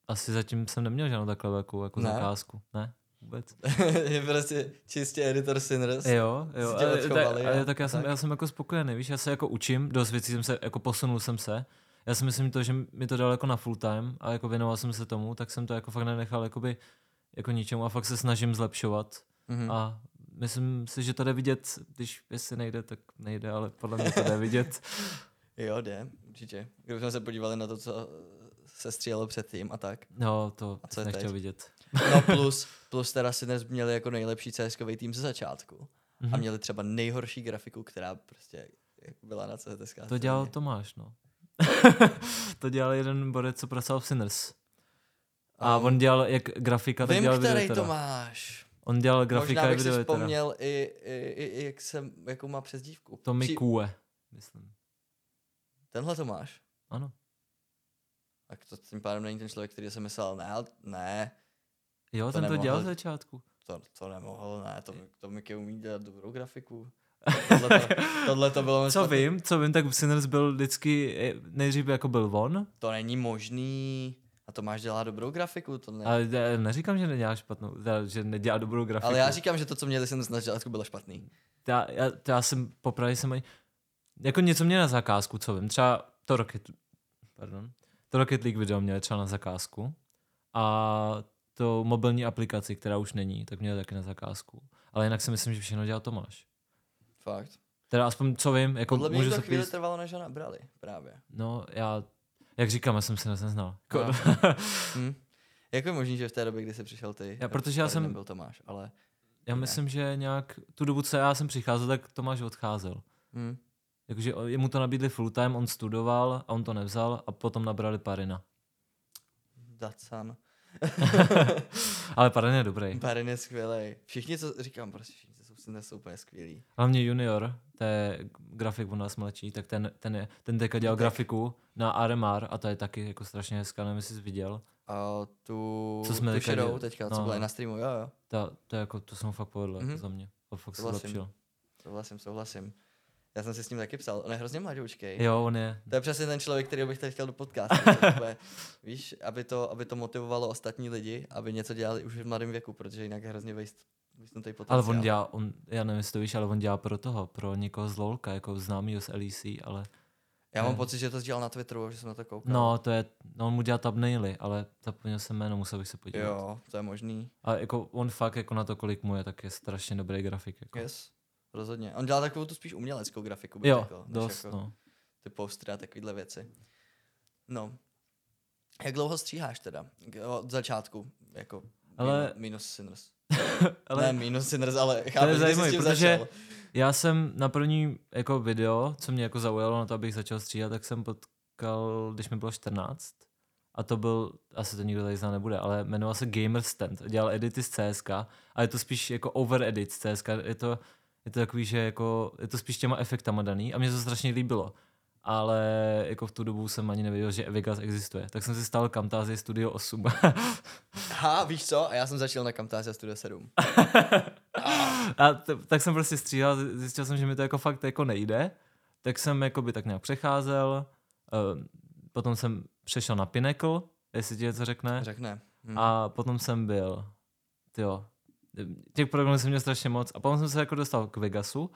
[SPEAKER 2] asi zatím jsem neměl žádnou takhle velkou jako
[SPEAKER 1] Ne?
[SPEAKER 2] zakázku. Ne, vůbec.
[SPEAKER 1] je prostě čistě editor Sinners.
[SPEAKER 2] Jo, jo. Ale,
[SPEAKER 1] odchovali
[SPEAKER 2] tak, ale tak já jsem,
[SPEAKER 1] tak.
[SPEAKER 2] já jsem jako spokojený, víš, já se jako učím, dost věcí jsem se, jako posunul jsem se. Já si myslím to, že mi to dalo jako na full time a jako věnoval jsem se tomu, tak jsem to jako fakt nenechal jakoby, jako ničemu a fakt se snažím zlepšovat.
[SPEAKER 1] Mhm.
[SPEAKER 2] A myslím si, že to jde vidět, když jestli nejde, tak nejde, ale podle mě to jde vidět.
[SPEAKER 1] Jo, jde, určitě. Kdybychom se podívali na to, co se střílelo předtím a tak.
[SPEAKER 2] No, to
[SPEAKER 1] A co
[SPEAKER 2] nechtěl
[SPEAKER 1] teď?
[SPEAKER 2] vidět.
[SPEAKER 1] No plus, plus teda Sinners měli jako nejlepší cs tým ze začátku. A
[SPEAKER 2] Mhm.
[SPEAKER 1] měli třeba nejhorší grafiku, která prostě byla na CSK.
[SPEAKER 2] To dělal Tomáš, no. to dělal jeden borec, co pracoval v Sinners. A
[SPEAKER 1] Um,
[SPEAKER 2] on dělal jak grafika, tak
[SPEAKER 1] Vím,
[SPEAKER 2] dělal
[SPEAKER 1] který
[SPEAKER 2] video teda.
[SPEAKER 1] máš.
[SPEAKER 2] On dělal grafika
[SPEAKER 1] Možná bych si
[SPEAKER 2] video
[SPEAKER 1] vzpomněl i, i, i, i, jak jsem, jakou má přezdívku.
[SPEAKER 2] Tommy
[SPEAKER 1] Při-
[SPEAKER 2] Kue, myslím.
[SPEAKER 1] Tenhle to máš.
[SPEAKER 2] Ano.
[SPEAKER 1] Tak to tím pádem není ten člověk, který jsem myslel, ne, ne,
[SPEAKER 2] Jo,
[SPEAKER 1] To
[SPEAKER 2] ten to
[SPEAKER 1] nemohl.
[SPEAKER 2] dělal z začátku.
[SPEAKER 1] to, to nemohl, ne, to, to Mickey umí dělat dobrou grafiku. Tohle to, tohle to bylo
[SPEAKER 2] Co vím, co vím, tak Sinners byl vždycky, eh, nejdřív jako byl on,
[SPEAKER 1] To není možný. A to máš dělá dobrou grafiku, to ne.
[SPEAKER 2] ale já neříkám, že nedělá špatnou, že nedělá dobrou grafiku.
[SPEAKER 1] Ale já říkám, že to, co měli jsem na začátku, bylo špatný.
[SPEAKER 2] já, já, to já jsem popravdě jsem ani, jako něco měl na zakázku, co vím, třeba to Rocket, pardon, to Rocket League video měl třeba na zakázku a to mobilní aplikaci, která už není, tak měl taky na zakázku. Ale jinak si myslím, že všechno dělal Tomáš.
[SPEAKER 1] Fakt.
[SPEAKER 2] Teda aspoň co vím, jako
[SPEAKER 1] Podle mě to chvíli... trvalo, než ho nabrali. Právě.
[SPEAKER 2] No, já, jak říkám, já jsem si nás neznal. Jako,
[SPEAKER 1] No. Hm. Jak je možný, že v té době, kdy jsi přišel ty,
[SPEAKER 2] Já, protože já jsem-
[SPEAKER 1] nebyl Tomáš, ale...
[SPEAKER 2] já myslím, že nějak tu dobu, co já jsem přicházel, tak Tomáš odcházel.
[SPEAKER 1] Hm.
[SPEAKER 2] Jakože jemu to nabídli full time, on studoval a on to nevzal a potom nabrali Parina.
[SPEAKER 1] Dacan.
[SPEAKER 2] Ale Parin je dobrý.
[SPEAKER 1] Barin je skvělý. Všichni, co říkám, prostě všichni, co jsou úplně skvělí.
[SPEAKER 2] Hlavně junior, to je grafik u nás mladší, tak ten, ten, je, ten teďka dělal
[SPEAKER 1] Tak.
[SPEAKER 2] grafiku na RMR a to je taky jako strašně hezká, nevím, jestli jsi viděl.
[SPEAKER 1] A tu,
[SPEAKER 2] Co jsme
[SPEAKER 1] tu
[SPEAKER 2] teďka dělali?
[SPEAKER 1] teďka, co
[SPEAKER 2] No.
[SPEAKER 1] byla i na streamu, jo, jo.
[SPEAKER 2] Ta, to, je jako, to jsem fakt povedl
[SPEAKER 1] Mhm.
[SPEAKER 2] jako za mě. A fakt se
[SPEAKER 1] Souhlasím.
[SPEAKER 2] zlepšil.
[SPEAKER 1] Souhlasím, souhlasím. Já jsem si s ním taky psal, on je hrozně mladoučkej.
[SPEAKER 2] Jo, on je.
[SPEAKER 1] To je přesně ten člověk, který bych tady chtěl do podcastu. takové, Víš, aby to, aby to motivovalo ostatní lidi, aby něco dělali už v mladém věku, protože jinak je hrozně waste.
[SPEAKER 2] Ale on dělá, on, já nevím, jestli to víš, ale on dělá pro toho, pro někoho z LOLka, jako známýho z LEC, ale
[SPEAKER 1] Já mám
[SPEAKER 2] Ne.
[SPEAKER 1] pocit, že to sdílel na Twitteru, že jsem na to koukal.
[SPEAKER 2] no, to je, no, on mu dělá thumbnaily, ale zapomněl jsem jméno, musel bych se podívat.
[SPEAKER 1] Jo, to je možný.
[SPEAKER 2] A jako on fakt jako na to, kolik mu je, tak je strašně dobrý grafik. Jako.
[SPEAKER 1] Yes, rozhodně. On dělá takovou tu spíš uměleckou grafiku, bych
[SPEAKER 2] Jo,
[SPEAKER 1] řekl,
[SPEAKER 2] dost,
[SPEAKER 1] jako
[SPEAKER 2] no.
[SPEAKER 1] ty postery a takovéhle věci. No. Jak dlouho stříháš teda? Od začátku, jako
[SPEAKER 2] Ale-
[SPEAKER 1] Minus, minus Sinners.
[SPEAKER 2] Ale
[SPEAKER 1] Ne, minus Sinners, ale chápu, že jsi s tím
[SPEAKER 2] protože-
[SPEAKER 1] začal.
[SPEAKER 2] já jsem na první jako video, co mě jako zaujalo na to, abych začal stříhat, tak jsem potkal, když mi bylo 14. A to byl, asi to nikdo tady zná nebude, ale jmenoval se Gamer Stand. Dělal edity z CSK a je to spíš jako over edit z CSK. Je to, je to takový, že jako, je to spíš těma efektama daný a mně to strašně líbilo. Ale jako v tu dobu jsem ani nevěděl, že Vegas existuje. Tak jsem si stál Camtasia Studio 8.
[SPEAKER 1] Ha, víš co? A já jsem začal na Camtasia Studio 7.
[SPEAKER 2] A t- tak jsem prostě stříhal, zjistil jsem, že mi to jako fakt jako nejde, tak jsem jako by tak nějak přecházel, uh, potom jsem přešel na Pinnacle, jestli ti něco řekne,
[SPEAKER 1] Řekne. Hm.
[SPEAKER 2] a potom jsem byl, jo, těch programů jsem měl strašně moc a potom jsem se jako dostal k Vegasu.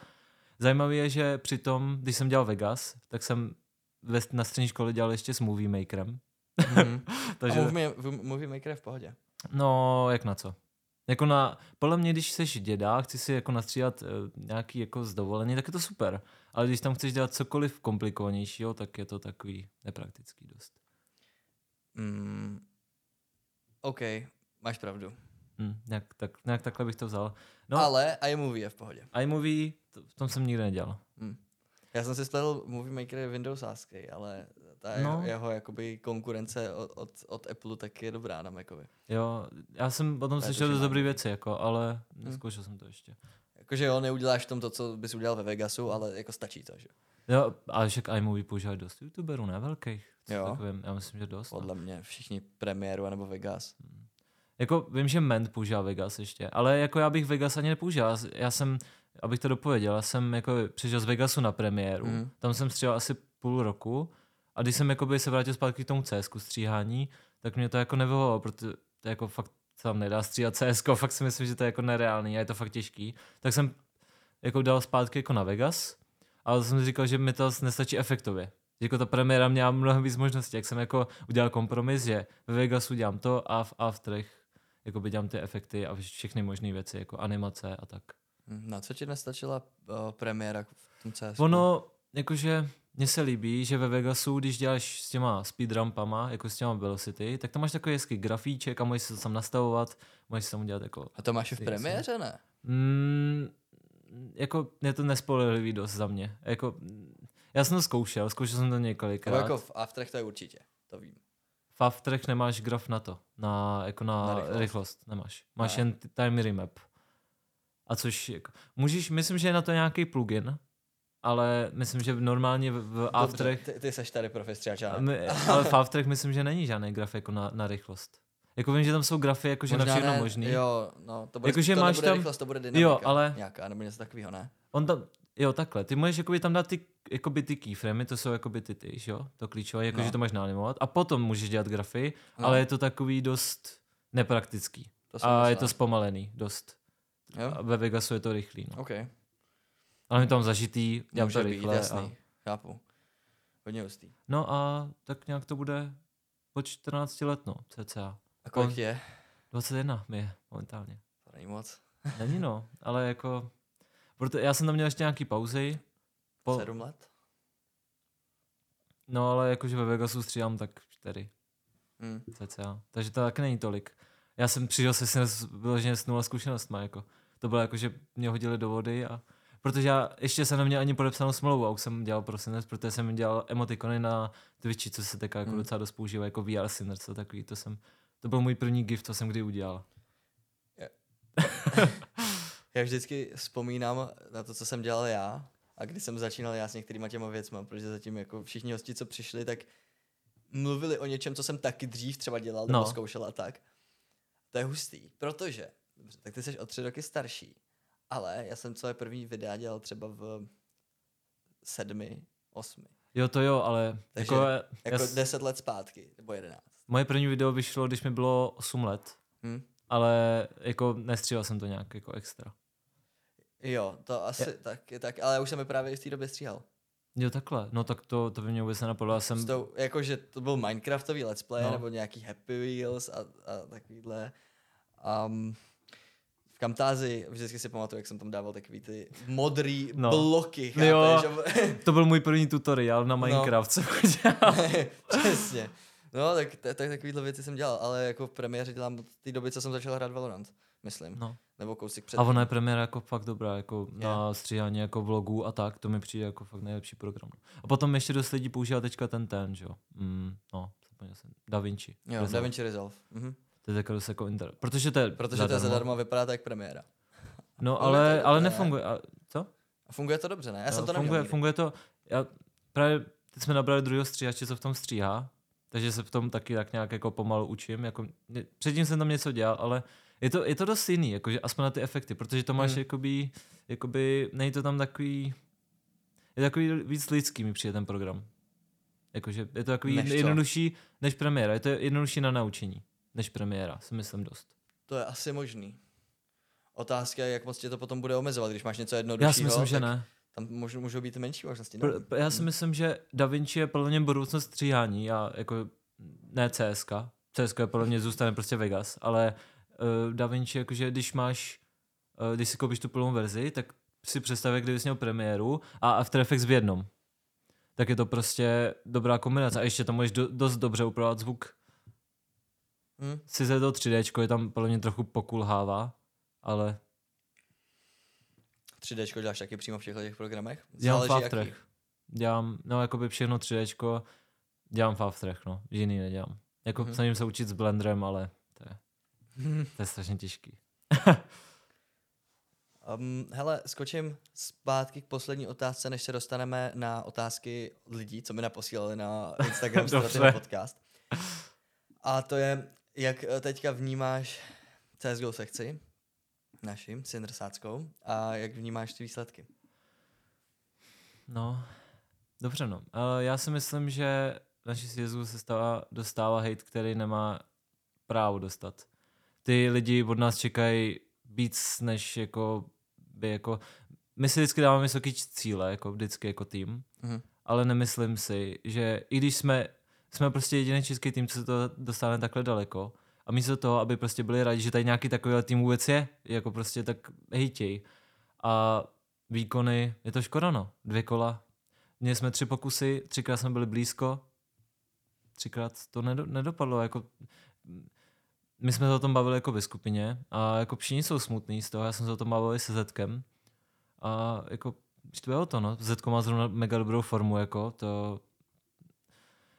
[SPEAKER 2] Zajímavé je, že přitom, když jsem dělal Vegas, tak jsem ve, na střední škole dělal ještě s Movie Makerem.
[SPEAKER 1] Mhm.
[SPEAKER 2] Takže,
[SPEAKER 1] A movie, movie Maker je v pohodě.
[SPEAKER 2] No, jak na co? Jako na, podle mě, když jsi děda, chci si jako nastříhat uh, nějaký jako zdovolení, tak je to super. Ale když tam chceš dělat cokoliv komplikovanějšího, tak je to takový nepraktický dost.
[SPEAKER 1] Mm. OK, máš pravdu.
[SPEAKER 2] Hm, nějak, tak, nějak takhle bych to vzal.
[SPEAKER 1] No.
[SPEAKER 2] No,
[SPEAKER 1] Ale iMovie je v pohodě.
[SPEAKER 2] iMovie, to, v tom jsem nikdy nedělal.
[SPEAKER 1] Hm. Já jsem si spletl Movie Maker je Windowsácký, ale ta
[SPEAKER 2] No.
[SPEAKER 1] jeho, jeho jakoby konkurence od, od, od Apple tak je dobrá na Macovi.
[SPEAKER 2] Jo, já jsem potom
[SPEAKER 1] To je to,
[SPEAKER 2] slyšel dost
[SPEAKER 1] mám.
[SPEAKER 2] dobrý věci, jako, ale neskoušel jsem to ještě.
[SPEAKER 1] Jakože jo, neuděláš v tom to, co bys udělal ve Vegasu, ale jako stačí to, že?
[SPEAKER 2] Jo, ale však iMovie používají dost youtuberů, ne velkých.
[SPEAKER 1] Jo.
[SPEAKER 2] Takovým, já myslím, že dost. no.
[SPEAKER 1] Podle mě všichni premiéru nebo Vegas.
[SPEAKER 2] Jako vím, že Ment používá Vegas ještě, ale jako já bych Vegas ani nepoužíval. Já- jsem, abych to dopověděl, já jsem jako přišel z Vegasu na premiéru, mm. tam jsem stříhal asi půl roku a když jsem jakoby se vrátil zpátky k tomu CS stříhání, tak mě to jako nevyhovovalo, protože to jako fakt se tam nedá stříhat CS, fakt si myslím, že to je jako nereálný a je to fakt těžký. Tak jsem jako dal zpátky jako na Vegas, ale jsem si říkal, že mi to nestačí efektově. Jako ta premiéra měla mnohem víc možností, jak jsem jako udělal kompromis, že ve Vegasu dělám to a v Afterech jako by dělám ty efekty a všechny možné věci, jako animace a tak.
[SPEAKER 1] Hm, Na co ti nestačila uh, premiéra v tom CS?
[SPEAKER 2] Ono, jakože mně se líbí, že ve Vegasu, když děláš s těma speedrumpama, jako s těma Velocity, tak tam máš takový hezký grafíček a můžeš se to tam nastavovat, můžeš tam udělat jako...
[SPEAKER 1] A to máš i v premiéře, ne?
[SPEAKER 2] Mm, jako je to nespolehlivý dost za mě. Jako, já jsem to zkoušel, zkoušel jsem to několikrát.
[SPEAKER 1] jako v Afterech to je určitě, to vím.
[SPEAKER 2] V Afterech nemáš graf na to, na, jako na,
[SPEAKER 1] Na rychlost.
[SPEAKER 2] rychlost. Nemáš. Máš
[SPEAKER 1] Ne.
[SPEAKER 2] jen time remap. A což jako, můžeš, myslím, že je na to nějaký plugin, ale myslím, že normálně v, v Afterech,
[SPEAKER 1] ty, ty seš tady profestřiač, ale...
[SPEAKER 2] v Afterech myslím, že není žádný graf jako na, na rychlost. Jako vím, že tam jsou grafy jakože na všechno možný.
[SPEAKER 1] Jo, no, to bude,
[SPEAKER 2] Jakože
[SPEAKER 1] to
[SPEAKER 2] máš tam-
[SPEAKER 1] rychlost, to bude dynamika
[SPEAKER 2] Jo, ale-
[SPEAKER 1] nějaká, nebo něco takového, ne?
[SPEAKER 2] On tam, jo, takhle. Ty můžeš jakoby tam dát ty, jakoby ty keyframey, to jsou jakoby ty, ty jo, to klíčové, jakože
[SPEAKER 1] No.
[SPEAKER 2] to máš naanimovat. A potom můžeš dělat grafy,
[SPEAKER 1] No.
[SPEAKER 2] ale je to takový dost nepraktický.
[SPEAKER 1] To
[SPEAKER 2] A je to zpomalený dost.
[SPEAKER 1] Jo?
[SPEAKER 2] A ve Vegasu je to rychlý, no.
[SPEAKER 1] OK,
[SPEAKER 2] Ale mi tam zažitý,
[SPEAKER 1] může
[SPEAKER 2] to
[SPEAKER 1] být,
[SPEAKER 2] rychle.
[SPEAKER 1] jasný,
[SPEAKER 2] A,
[SPEAKER 1] chápu. Hodně hustý.
[SPEAKER 2] no a tak nějak to bude po 14 let, no, cca.
[SPEAKER 1] A kolik
[SPEAKER 2] On-
[SPEAKER 1] je?
[SPEAKER 2] 21 mi je momentálně.
[SPEAKER 1] To není moc.
[SPEAKER 2] Není no, ale jako... Proto já jsem tam měl ještě nějaký pauzy. Po,
[SPEAKER 1] Sedm let?
[SPEAKER 2] no ale jakože ve Vegasu střídám tak 4
[SPEAKER 1] Hm.
[SPEAKER 2] cca. Takže to taky není tolik. Já jsem přišel se s vyloženě s nula zkušenostma, jako. To bylo jako, že mě hodili do vody a protože já ještě jsem neměl ani podepsanou smlouvu a už jsem dělal pro Sinners, protože jsem dělal emotikony na Twitchi, co se teďka jako
[SPEAKER 1] Hmm.
[SPEAKER 2] docela dost používá, jako VR Sinners a takový, to jsem, to byl můj první gift, co jsem kdy udělal.
[SPEAKER 1] Já vždycky vzpomínám na to, co jsem dělal já a když jsem začínal já s některýma těma věcma, protože zatím jako všichni hosti, co přišli, tak mluvili o něčem, co jsem taky dřív třeba dělal nebo
[SPEAKER 2] No.
[SPEAKER 1] zkoušel a tak. To je hustý, protože, dobře, tak ty jsi o tři roky starší, ale já jsem celé první videa dělal třeba v sedmi, osmi.
[SPEAKER 2] Jo, to jo, ale
[SPEAKER 1] Takže
[SPEAKER 2] jako,
[SPEAKER 1] Jako
[SPEAKER 2] já, s-
[SPEAKER 1] deset let zpátky, nebo jedenáct.
[SPEAKER 2] moje první video vyšlo, když mi bylo 8 let,
[SPEAKER 1] Hm?
[SPEAKER 2] ale jako nestříhal jsem to nějak jako extra.
[SPEAKER 1] Jo, to asi
[SPEAKER 2] Je-
[SPEAKER 1] tak, tak, ale já už jsem je právě v té době stříhal.
[SPEAKER 2] Jo, takhle. No tak to, to by mě vůbec nenapadlo. Já jsem,
[SPEAKER 1] S tou, jakože to byl Minecraftový let's play,
[SPEAKER 2] No.
[SPEAKER 1] nebo nějaký Happy Wheels a, a takovýhle. Um, v Camtazi vždycky si pamatuju, jak jsem tam dával takový ty modrý
[SPEAKER 2] No.
[SPEAKER 1] bloky,
[SPEAKER 2] Jo.
[SPEAKER 1] chápeš?
[SPEAKER 2] To byl můj první tutoriál na Minecraft, co dělal.
[SPEAKER 1] Přesně. No, tak, tak, tak takovýhle věci jsem dělal, ale jako v premiéře dělám od té doby, co jsem začal hrát Valorant, myslím.
[SPEAKER 2] No.
[SPEAKER 1] Nebo kousek před.
[SPEAKER 2] A ona je premiéra jako fakt dobrá, jako na stříhání jako vlogů a tak, to mi přijde jako fakt nejlepší program. A potom ještě dost lidí používá teďka ten ten, že jo. Mm, no, zapomněl jsem. Da Vinci.
[SPEAKER 1] Jo,
[SPEAKER 2] Resolve.
[SPEAKER 1] DaVinci Resolve. Mhm.
[SPEAKER 2] To je dost jako inter... Protože to je
[SPEAKER 1] Protože to je zadarmo, vypadá to jak premiéra.
[SPEAKER 2] No, ale,
[SPEAKER 1] to
[SPEAKER 2] ale nefunguje. A, co?
[SPEAKER 1] A funguje to dobře, ne? Já
[SPEAKER 2] Jo,
[SPEAKER 1] jsem to
[SPEAKER 2] funguje,
[SPEAKER 1] neměl
[SPEAKER 2] funguje to, já právě teď jsme nabrali druhého stříhače, co v tom stříhá, takže se v tom taky tak nějak jako pomalu učím. Jako, předtím jsem tam něco dělal, ale je to, je to dost jiný, jakože aspoň na ty efekty, protože to máš
[SPEAKER 1] Hmm.
[SPEAKER 2] jakoby, jakoby, není to tam takový, je takový víc lidský mi přijde ten program. Jakože je to takový
[SPEAKER 1] Než co?
[SPEAKER 2] jednodušší než premiéra, je to jednodušší na naučení než premiéra, si myslím dost.
[SPEAKER 1] To je asi možný. Otázka je, jak moc tě to potom bude omezovat, když máš něco jednoduššího.
[SPEAKER 2] Já si myslím, že ne.
[SPEAKER 1] Tam můžou, můžou být menší možnosti.
[SPEAKER 2] Pr-
[SPEAKER 1] nevím.
[SPEAKER 2] pr- já si myslím, že Da Vinci je podle mě budoucnost stříhání a jako ne CSK. CSK je podle mě zůstane prostě Vegas, ale uh, Da Vinci jakože když máš, uh, když si koupíš tu plnou verzi, tak si představ, kdyby jsi měl premiéru a After Effects v jednom. Tak je to prostě dobrá kombinace. A ještě tam můžeš do, dost dobře upravovat zvuk.
[SPEAKER 1] Hm?
[SPEAKER 2] Sice to 3D je tam podle mě trochu pokulhává, ale
[SPEAKER 1] 3D děláš taky přímo v těchto těch programech?
[SPEAKER 2] Dělám v
[SPEAKER 1] Záleží,
[SPEAKER 2] After.
[SPEAKER 1] jakých.
[SPEAKER 2] dělám, no jakoby všechno 3D, dělám v Afterech, no, jiný nedělám. Jako mm-hmm. snažím se učit s Blenderem, ale to je, to je strašně těžký.
[SPEAKER 1] Um, hele, skočím zpátky k poslední otázce, než se dostaneme na otázky od lidí, co mi naposílali na Instagram. Strategy podcast. A to je, jak eh, teďka vnímáš CSGO sekci, naším, Cindersáckou, a jak vnímáš ty výsledky?
[SPEAKER 2] No, dobře no. Uh, já si myslím, že naší sjezdu se stává, dostává hate, který nemá právo dostat. Ty lidi od nás čekají víc, než jako by jako... My si vždycky dáváme vysoký cíle, jako vždycky jako tým,
[SPEAKER 1] Mhm.
[SPEAKER 2] ale nemyslím si, že i když jsme, jsme prostě jediný český tým, co se to dostane takhle daleko, a místo toho, aby prostě byli rádi, že tady nějaký takový tým vůbec je, jako prostě tak hejtěj. A výkony, je to škoda no, dvě kola. Měli jsme tři pokusy, třikrát jsme byli blízko, třikrát to nedo, nedopadlo, jako my jsme se o tom bavili jako ve skupině a jako všichni jsou smutný z toho, já jsem se o tom bavil i se Zetkem a jako štve o to, no. Zetko má zrovna mega dobrou formu, jako to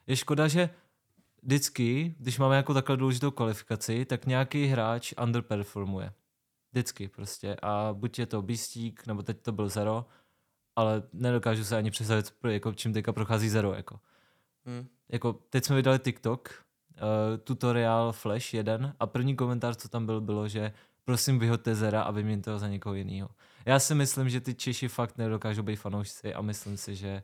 [SPEAKER 2] je škoda, že vždycky, když máme jako takhle důležitou kvalifikaci, tak nějaký hráč underperformuje. Vždycky prostě. A buď je to Bistík, nebo teď to byl Zero, ale nedokážu se ani představit, jako čím teďka prochází Zero. Jako.
[SPEAKER 1] Hm.
[SPEAKER 2] Jako, teď jsme vydali TikTok, uh, tutoriál Flash jeden a první komentář, co tam byl, bylo, že prosím vyhoďte Zera a vyměňte ho za někoho jiného. Já si myslím, že ty Češi fakt nedokážou být fanoušci a myslím si, že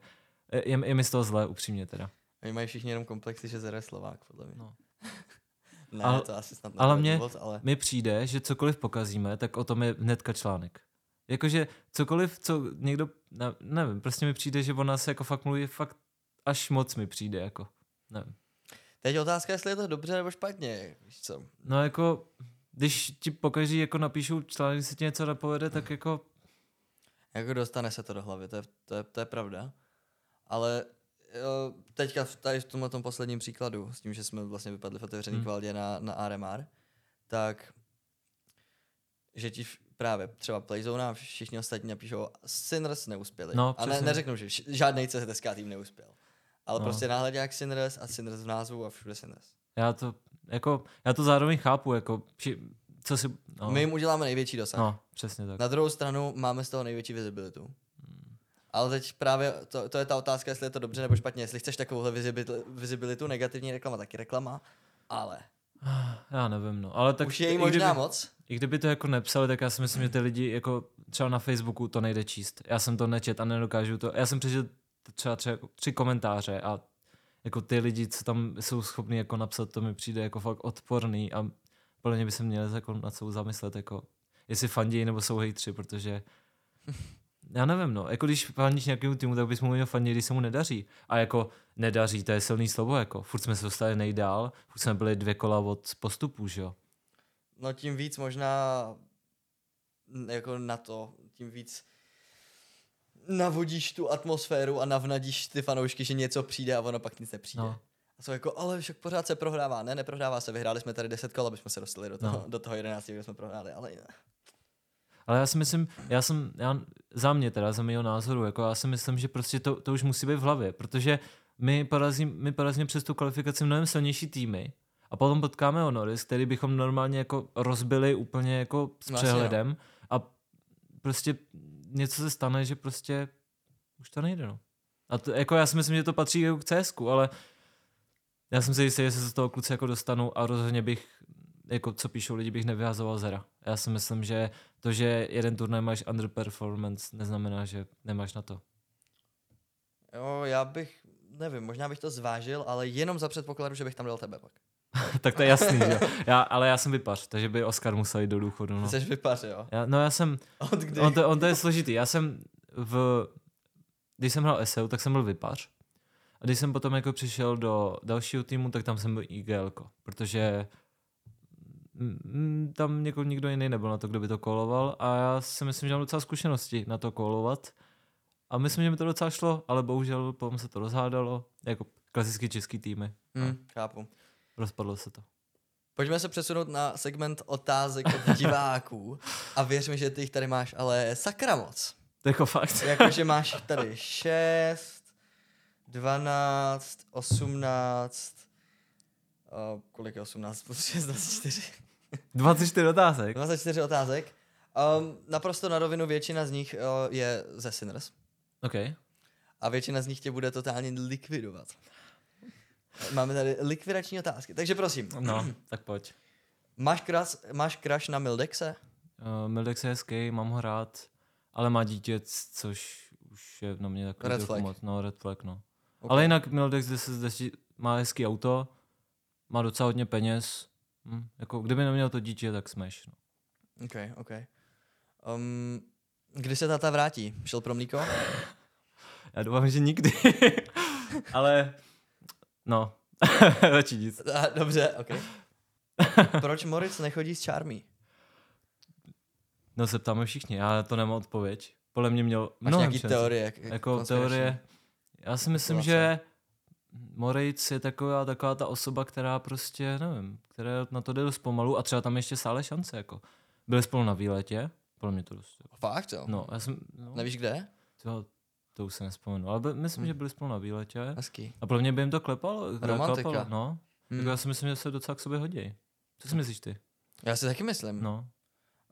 [SPEAKER 2] je, je mi z toho zlé, upřímně teda.
[SPEAKER 1] Oni mají všichni jenom komplexy, že Zero je Slovák, podle mě.
[SPEAKER 2] No.
[SPEAKER 1] ne,
[SPEAKER 2] Ale-
[SPEAKER 1] to asi snad
[SPEAKER 2] ale mě-
[SPEAKER 1] důvod, ale...
[SPEAKER 2] Mi přijde, že cokoliv pokazíme, tak o tom je hnedka článek. Jakože cokoliv, co někdo, ne, nevím, prostě mi přijde, že o nás jako fakt mluví, fakt až moc mi přijde, jako, nevím.
[SPEAKER 1] Teď je otázka, jestli je to dobře nebo špatně, víš co?
[SPEAKER 2] No jako, když ti pokaždý jako napíšou článek, že se ti něco nepovede, tak jako,
[SPEAKER 1] Jako dostane se to do hlavy, to je, to je, to je pravda. Ale teďka v, tady v tomhle tom posledním příkladu, s tím, že jsme vlastně vypadli v otevřený
[SPEAKER 2] Hmm.
[SPEAKER 1] kvaldě na, na RMR, tak že ti právě třeba Playzone a všichni ostatní napíšou Sinners neuspěli.
[SPEAKER 2] No,
[SPEAKER 1] a ne,
[SPEAKER 2] přesně.
[SPEAKER 1] neřeknou, že žádný CSK tým neuspěl. Ale
[SPEAKER 2] No.
[SPEAKER 1] prostě náhledě jak Sinners a Sinners v názvu a všude Sinners.
[SPEAKER 2] já to, jako, já to zároveň chápu, jako, či, co si, no.
[SPEAKER 1] My jim uděláme největší dosah.
[SPEAKER 2] no přesně tak.
[SPEAKER 1] Na druhou stranu máme z toho největší visibilitu. Ale teď právě to, to je ta otázka, jestli je to dobře nebo špatně. Jestli chceš takovouhle visibilitu, negativní reklama, taky reklama. Ale
[SPEAKER 2] Já nevím, no, ale tak
[SPEAKER 1] už je jí
[SPEAKER 2] i
[SPEAKER 1] možná
[SPEAKER 2] kdyby-
[SPEAKER 1] moc.
[SPEAKER 2] I kdyby to jako nepsali, tak já si myslím, že ty lidi jako třeba na Facebooku to nejde číst. Já jsem to nečet a nedokážu to. Já jsem přečetl třeba, třeba tři komentáře a jako ty lidi, co tam jsou schopni jako napsat, to mi přijde jako fakt odporný a podle mě by se měli jako na co zamyslet, jako jestli fandí nebo jsou hejtři, protože já nevím, no, jako když fandíš nějakému týmu, tak bys mu měl fandit, když se mu nedaří. A jako nedaří, to je silný slovo, jako furt jsme se dostali nejdál, furt jsme byli dvě kola od postupu, že jo.
[SPEAKER 1] No tím víc možná jako na to, tím víc navodíš tu atmosféru a navnadíš ty fanoušky, že něco přijde a ono pak nic nepřijde.
[SPEAKER 2] No.
[SPEAKER 1] A jsou jako, ale však pořád se prohrává. Ne, neprohrává se, vyhráli jsme tady 10 kol, aby jsme se dostali do toho,
[SPEAKER 2] No.
[SPEAKER 1] do toho 11, kde jsme prohráli, ale ne.
[SPEAKER 2] Ale já si myslím, já jsem, já, za mě teda, za mého názoru, jako já si myslím, že prostě to, to už musí být v hlavě, protože my porazíme, my porazíme přes tu kvalifikaci mnohem silnější týmy a potom potkáme Honoris, který bychom normálně jako rozbili úplně jako s
[SPEAKER 1] Vlastně,
[SPEAKER 2] přehledem a prostě něco se stane, že prostě už to nejde, no. A to, jako já si myslím, že to patří k CSku, ale já jsem si jistý, že se z toho kluci jako dostanu a rozhodně bych, jako co píšou lidi, bych nevyhazoval zera. Já si myslím, že to, že jeden turnaj máš underperformance, neznamená, že nemáš na to.
[SPEAKER 1] Jo, já bych, nevím, možná bych to zvážil, ale jenom za předpokladu, že bych tam dal tebe pak.
[SPEAKER 2] tak to je jasný, že? jo. Já, ale já jsem vypař, takže by Oscar musel jít do důchodu.
[SPEAKER 1] No. Chceš vypař, jo?
[SPEAKER 2] já, no já jsem,
[SPEAKER 1] Od kdy?
[SPEAKER 2] on to, on to je složitý. Já jsem v, když jsem hrál SEO, tak jsem byl vypař. A když jsem potom jako přišel do dalšího týmu, tak tam jsem byl IGL, protože mm, mm, tam něko, nikdo jiný nebyl na to, kdo by to koloval a já si myslím, že mám docela zkušenosti na to kolovat. A myslím, že mi to docela šlo, ale bohužel potom se to rozhádalo, jako klasicky český týmy.
[SPEAKER 1] Hm, chápu.
[SPEAKER 2] Rozpadlo se to.
[SPEAKER 1] Pojďme se přesunout na segment otázek od diváků a věř mi, že ty jich tady máš, ale sakra moc.
[SPEAKER 2] To je jako fakt.
[SPEAKER 1] Jakože máš tady 6, 12, 18, uh, kolik je 18 plus 6, 24?
[SPEAKER 2] 24 otázek.
[SPEAKER 1] 24 otázek. Um, naprosto na rovinu většina z nich uh, je ze Sinners
[SPEAKER 2] OK.
[SPEAKER 1] a většina z nich tě bude totálně likvidovat. Máme tady likvidační otázky, takže prosím,
[SPEAKER 2] No, tak pojď.
[SPEAKER 1] máš, kras, máš crush na Mildexe?
[SPEAKER 2] Uh, Mildex je hezký, mám ho rád, ale má dítě, což už je na mě takový
[SPEAKER 1] Red flag.
[SPEAKER 2] moc. No, red flag, no.
[SPEAKER 1] Okay.
[SPEAKER 2] Ale jinak Mildex má hezký auto, má docela hodně peněz. Hm, jako kdyby neměl to dítě, tak smeš. No.
[SPEAKER 1] OK, OK. Um, kdy se táta vrátí? Šel pro mlíko?
[SPEAKER 2] Já doufám, že nikdy. ale no, radši nic.
[SPEAKER 1] Dobře, OK. Proč Moritz nechodí s Charmy?
[SPEAKER 2] No se ptáme všichni, já to nemám odpověď. Podle mě měl
[SPEAKER 1] Máš
[SPEAKER 2] mnohem
[SPEAKER 1] nějaký
[SPEAKER 2] šancí.
[SPEAKER 1] teorie? Jak,
[SPEAKER 2] jako teorie. Já si myslím, že Moritz je taková, taková ta osoba, která prostě, nevím, která na to jde dost pomalu a třeba tam ještě stále šance, jako. Byli spolu na výletě, podle mě to dost.
[SPEAKER 1] Fakt, jo?
[SPEAKER 2] No, já jsem, no,
[SPEAKER 1] Nevíš kde?
[SPEAKER 2] to, to už se nespomenu, ale by, myslím, že byli spolu na výletě
[SPEAKER 1] Hezký.
[SPEAKER 2] a podle mě by jim to klepalo.
[SPEAKER 1] Romantika.
[SPEAKER 2] Klepalo, no.
[SPEAKER 1] Hmm.
[SPEAKER 2] Hmm. Já si myslím, že se docela k sobě hodí. Co si myslíš ty?
[SPEAKER 1] Já si taky myslím.
[SPEAKER 2] No.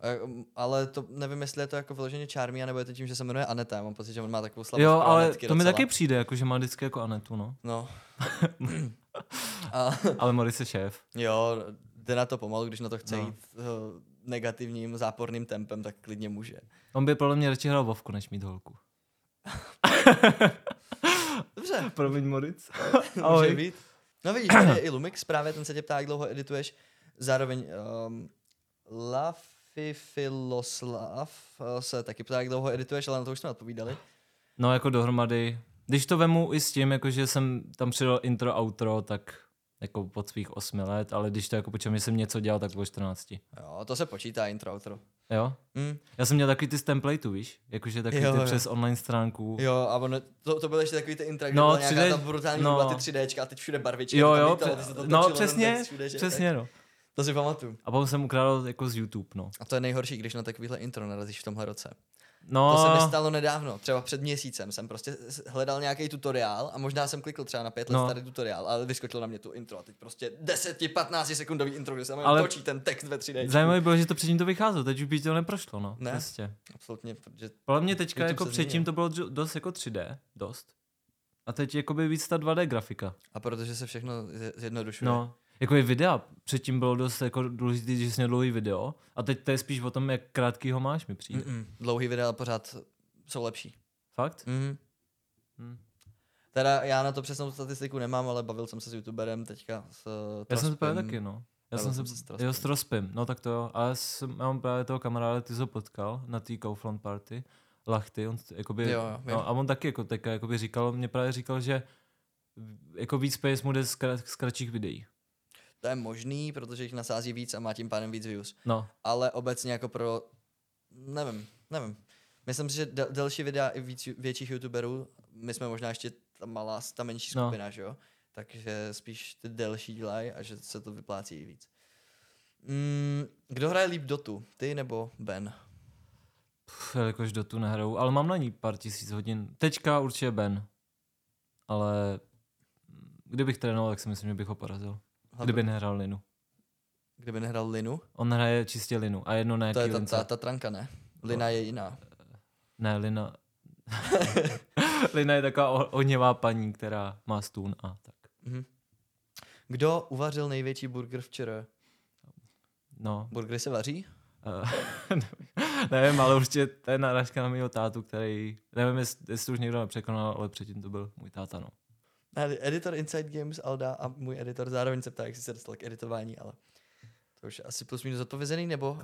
[SPEAKER 1] Eh, um, Ale to nevím, jestli je to jako vyloženě Charmy, nebo je to tím, že se jmenuje Aneta. Já mám pocit, že on má takovou slabost
[SPEAKER 2] Jo,
[SPEAKER 1] pro
[SPEAKER 2] ale to mi
[SPEAKER 1] docela.
[SPEAKER 2] taky přijde, jako, že má vždycky jako Anetu, no.
[SPEAKER 1] No. a,
[SPEAKER 2] Ale Moritz je šéf.
[SPEAKER 1] jo, jde na to pomalu, když na to chce
[SPEAKER 2] No.
[SPEAKER 1] jít uh, negativním, záporným tempem, tak klidně může.
[SPEAKER 2] On by podle mě radši hrál Vovku, než mít holku.
[SPEAKER 1] Dobře,
[SPEAKER 2] Promiň Moritz.
[SPEAKER 1] může být. No vidíš, tady je i Lumix, právě ten se tě ptá, jak dlouho edituješ. Zároveň um, Lafi Filoslav uh, se taky ptá, jak dlouho edituješ, ale na to už jsme odpovídali.
[SPEAKER 2] No jako dohromady. Když to vemu i s tím, jako že jsem tam přidal intro, outro, tak jako pod svých osmi let, ale když to jako počím, že jsem něco dělal, tak bylo 14.
[SPEAKER 1] Jo, to se počítá intro, outro.
[SPEAKER 2] Jo?
[SPEAKER 1] Hm.
[SPEAKER 2] Já jsem měl takový ty z templateů, víš? Jakože takový
[SPEAKER 1] Jo,
[SPEAKER 2] ty
[SPEAKER 1] jo.
[SPEAKER 2] přes online stránku.
[SPEAKER 1] Jo, a ono, to, to byly ještě takový ty intra,
[SPEAKER 2] No,
[SPEAKER 1] byla nějaká
[SPEAKER 2] 3D
[SPEAKER 1] ta brutální
[SPEAKER 2] no.
[SPEAKER 1] no. ty 3Dčka a teď všude barvičky.
[SPEAKER 2] Jo,
[SPEAKER 1] to
[SPEAKER 2] jo,
[SPEAKER 1] se to
[SPEAKER 2] no přesně,
[SPEAKER 1] všude, že-
[SPEAKER 2] přesně no.
[SPEAKER 1] To si pamatuju.
[SPEAKER 2] A potom jsem ukradl jako z YouTube, no.
[SPEAKER 1] A to je nejhorší, když na takovýhle intro narazíš v tomhle roce.
[SPEAKER 2] No,
[SPEAKER 1] To se mi stalo nedávno, třeba před měsícem jsem prostě hledal nějaký tutoriál a možná jsem klikl třeba na pět let
[SPEAKER 2] No.
[SPEAKER 1] starý tutoriál, ale vyskočil na mě tu intro a teď prostě 10-15 sekundový intro, kde se ale...
[SPEAKER 2] Ale-
[SPEAKER 1] točí ten text ve 3D.
[SPEAKER 2] zajímavé bylo, že to předtím to vycházelo, teď už by to neprošlo, no.
[SPEAKER 1] Ne.
[SPEAKER 2] Prostě.
[SPEAKER 1] Absolutně, protože
[SPEAKER 2] Podle mě teďka jako předtím to bylo dost jako 3D, dost. A teď jakoby víc ta 2D grafika.
[SPEAKER 1] a protože se všechno zje- zjednodušuje.
[SPEAKER 2] No, jako je videa. Předtím bylo dost jako důležité, že jsi měl dlouhý video. A teď to je spíš o tom, jak krátký ho máš, mi přijde. Mm.
[SPEAKER 1] Mm-mm. Dlouhý videa pořád jsou lepší.
[SPEAKER 2] Fakt?
[SPEAKER 1] Mm.
[SPEAKER 2] Mm.
[SPEAKER 1] Teda já na to přesnou statistiku nemám, ale bavil jsem se s youtuberem teďka s uh,
[SPEAKER 2] Já jsem to právě taky, no. Já jsem
[SPEAKER 1] jsem se s
[SPEAKER 2] se,
[SPEAKER 1] Trospem.
[SPEAKER 2] jo, s Trospem, no tak to jo. A já, jsem, já mám právě toho kamaráda, ty ho potkal na té Kaufland party. Lachty, on jakoby,
[SPEAKER 1] Jo, jo,
[SPEAKER 2] no, a on taky jako teďka jakoby říkal, mě právě říkal, že jako víc peněz mu jde z, krat, z kratších videí.
[SPEAKER 1] To je možný, protože jich nasází víc a má tím pádem víc views.
[SPEAKER 2] No,
[SPEAKER 1] Ale obecně jako pro, nevím, nevím. Myslím si, že del- delší videa i víc, větších youtuberů, my jsme možná ještě ta malá, ta menší
[SPEAKER 2] No.
[SPEAKER 1] skupina, že jo? takže spíš ty delší dělají a že se to vyplácí víc. Mm, kdo hraje líp Dotu, ty nebo Ben?
[SPEAKER 2] Pff, jakož do tu nehrou, ale mám na ní pár tisíc hodin. Teďka určitě Ben, ale kdybych trénoval, tak si myslím, že bych ho porazil. Kdyby nehrál Linu.
[SPEAKER 1] Kdyby nehrál Linu?
[SPEAKER 2] On hraje čistě Linu a jedno na
[SPEAKER 1] To je ta, ta, ta tranka, ne? Lina je jiná.
[SPEAKER 2] Ne, Lina... Lina je taková o- ohnivá paní, která má stůn a tak.
[SPEAKER 1] Mhm. Kdo uvařil největší burger včera?
[SPEAKER 2] No,
[SPEAKER 1] Burgery se vaří?
[SPEAKER 2] uh, nevím, ale určitě to je narážka na mýho tátu, který, nevím, jestli, jestli už někdo nepřekonal, ale předtím to byl můj táta, no.
[SPEAKER 1] Editor Inside Games Alda a můj editor zároveň se ptá, jak jsi se dostal k editování, ale to už je asi plus minus odpovězený, nebo?
[SPEAKER 2] Uh,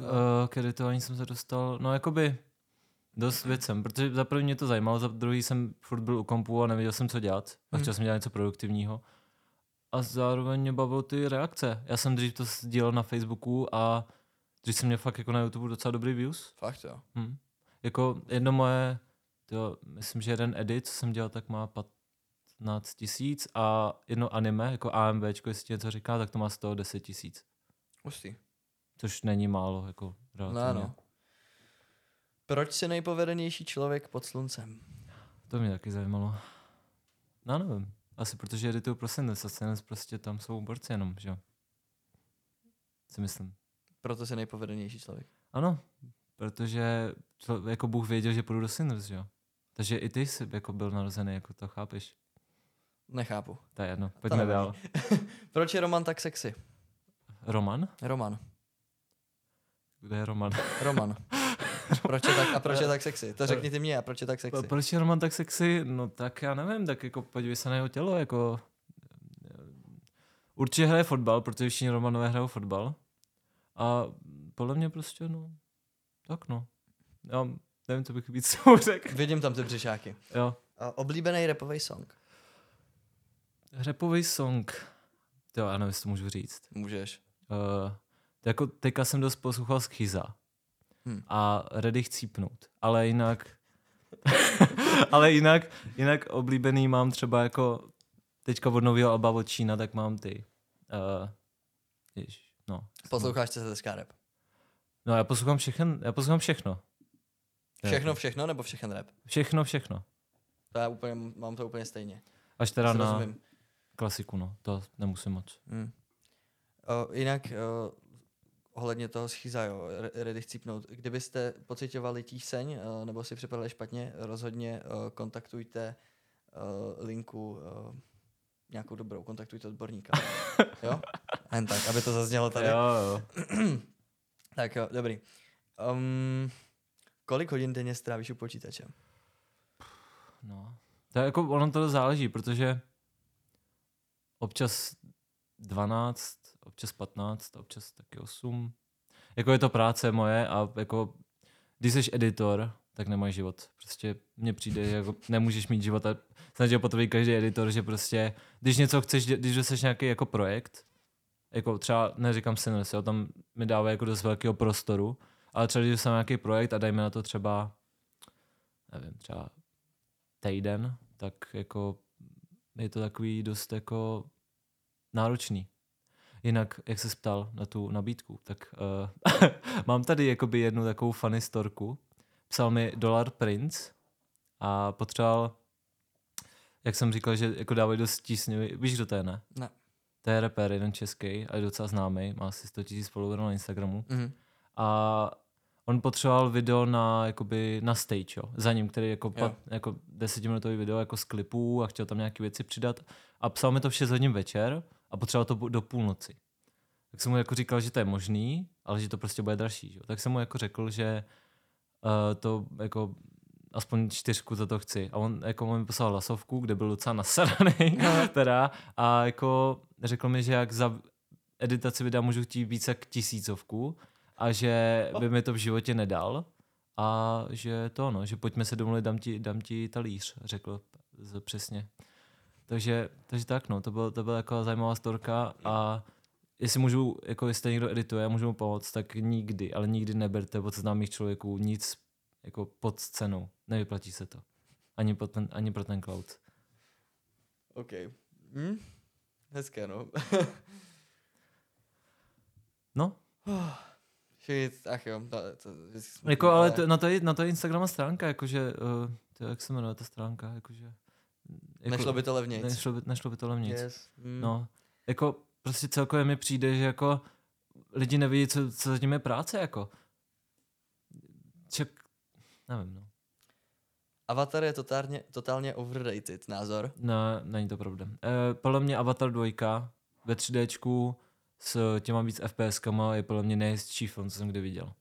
[SPEAKER 2] k editování jsem se dostal, no jakoby dost věcem, protože za první mě to zajímalo, za druhý jsem furt byl u kompu a nevěděl jsem, co dělat. A chtěl jsem dělat něco produktivního. A zároveň mě bavilo ty reakce. Já jsem dřív to sdílel na Facebooku a dřív jsem měl fakt jako na YouTube docela dobrý views.
[SPEAKER 1] Fakt jo.
[SPEAKER 2] Hm. Jako jedno moje, to, myslím, že jeden edit, co jsem dělal, tak má 15 tisíc a jedno anime, jako AMVčko, jestli něco říká, tak to má z toho 10 tisíc.
[SPEAKER 1] Hustý.
[SPEAKER 2] Což není málo, jako relativně.
[SPEAKER 1] No, no. Proč jsi nejpovedenější člověk pod sluncem?
[SPEAKER 2] To mě taky zajímalo. No nevím. Asi protože edituju pro Sinners a Sinners prostě tam jsou borci jenom, že jo. Si myslím.
[SPEAKER 1] Proto jsi nejpovedenější člověk.
[SPEAKER 2] Ano, protože člo, jako Bůh věděl, že půjdu do Sinners, že jo. Takže i ty jsi jako byl narozený, jako to chápeš.
[SPEAKER 1] Nechápu.
[SPEAKER 2] To je jedno, pojďme dál.
[SPEAKER 1] Proč je Roman tak sexy?
[SPEAKER 2] Roman?
[SPEAKER 1] Roman.
[SPEAKER 2] Kde je Roman?
[SPEAKER 1] Roman. Proč je tak, a proč je tak sexy? To řekni ty mě, a proč je tak
[SPEAKER 2] A
[SPEAKER 1] sexy?
[SPEAKER 2] Proč je Roman tak sexy? No tak já nevím, tak jako podívej se na jeho tělo, jako... Určitě hraje fotbal, protože všichni Romanové hrajou fotbal. A podle mě prostě, no, tak no. Já nevím, co bych víc řekl.
[SPEAKER 1] Vidím tam ty břišáky.
[SPEAKER 2] Jo.
[SPEAKER 1] A oblíbený repový song?
[SPEAKER 2] Repový song. Jo, já nevím, jestli to můžu říct.
[SPEAKER 1] Můžeš.
[SPEAKER 2] Uh, jako teďka jsem dost poslouchal Schiza.
[SPEAKER 1] Hm.
[SPEAKER 2] A Ready chcípnout. Ale jinak... ale jinak, jinak oblíbený mám třeba jako teďka od nového alba od Čína, tak mám ty. Uh, jež, no.
[SPEAKER 1] Posloucháš CZSK rap?
[SPEAKER 2] No já poslouchám všechno, já poslouchám všechno.
[SPEAKER 1] Všechno, všechno, nebo všechen rap?
[SPEAKER 2] Všechno, všechno.
[SPEAKER 1] To já úplně, mám to úplně stejně.
[SPEAKER 2] Až teda na
[SPEAKER 1] rozumím.
[SPEAKER 2] Klasiku, no. To nemusím moc.
[SPEAKER 1] Hmm. O, jinak o, ohledně toho schyza, jo, re- ready chcípnout. Kdybyste pocitovali tíseň o, nebo si připadali špatně, rozhodně o, kontaktujte o, linku o, nějakou dobrou, kontaktujte odborníka. jo? Jen tak, aby to zaznělo tady.
[SPEAKER 2] Jo, jo.
[SPEAKER 1] Tak jo, dobrý. Um, kolik hodin denně strávíš u počítače?
[SPEAKER 2] No. To je jako, ono to záleží, protože občas 12, občas 15, občas taky 8. Jako je to práce moje a jako, když jsi editor, tak nemáš život. Prostě mně přijde, že jako nemůžeš mít život a snaží potvrdit každý editor, že prostě, když něco chceš, když chceš nějaký jako projekt, jako třeba, neříkám Sinners, jo, tam mi dává jako dost velkého prostoru, ale třeba když jsem nějaký projekt a dajme na to třeba, nevím, třeba týden, tak jako je to takový dost jako náročný. Jinak, jak se ptal na tu nabídku, tak uh, mám tady jakoby jednu takovou funny storku. Psal mi Dollar Prince a potřeboval, jak jsem říkal, že jako dávají dost tísňový, víš, kdo to je, ne?
[SPEAKER 1] Ne.
[SPEAKER 2] To je rapper, jeden český a je docela známý, má asi 100 000 followerů na Instagramu.
[SPEAKER 1] Mhm.
[SPEAKER 2] A on potřeboval video na, jakoby, na stage, jo, za ním, který jako, pat, jako desetiminutový video jako z klipů a chtěl tam nějaké věci přidat. A psal mi to v 6 hodin večer a potřeboval to do půlnoci. Tak jsem mu jako říkal, že to je možný, ale že to prostě bude dražší. Jo. Tak jsem mu jako řekl, že uh, to jako aspoň čtyřku za to chci. A on jako mi poslal hlasovku, kde byl docela nasraný, teda, a jako řekl mi, že jak za editaci videa můžu chtít více jak tisícovku a že by mi to v životě nedal a že to no, že pojďme se domluvit, dám ti, dám ti talíř, řekl přesně. Takže, takže tak no, to, byl, to byla jako zajímavá storka a jestli můžu, jako jestli někdo edituje a můžu mu pomoct, tak nikdy, ale nikdy neberte od známých člověků nic jako pod cenou. Nevyplatí se to. Ani, pod ten, ani pro ten cloud.
[SPEAKER 1] OK. Hm? Hezké, no.
[SPEAKER 2] No,
[SPEAKER 1] ach jo. To, to, to,
[SPEAKER 2] jako, ale to, na, to je, na to je Instagrama stránka, jakože, uh, to, jak se jmenuje ta stránka, jakože... Jako,
[SPEAKER 1] Nešlo by to levnějc.
[SPEAKER 2] Nešlo by, nešlo by to levnějc.
[SPEAKER 1] Yes. Mm.
[SPEAKER 2] No, jako prostě celkově mi přijde, že jako lidi nevidí, co, co za tím je práce, jako. Ček, nevím, no.
[SPEAKER 1] Avatar je totálně, totálně overrated názor.
[SPEAKER 2] Ne, není to pravda. E, podle mě Avatar 2 ve 3Dčku s těma víc FPSkama je podle mě nejhezčí film, co jsem kdy viděl.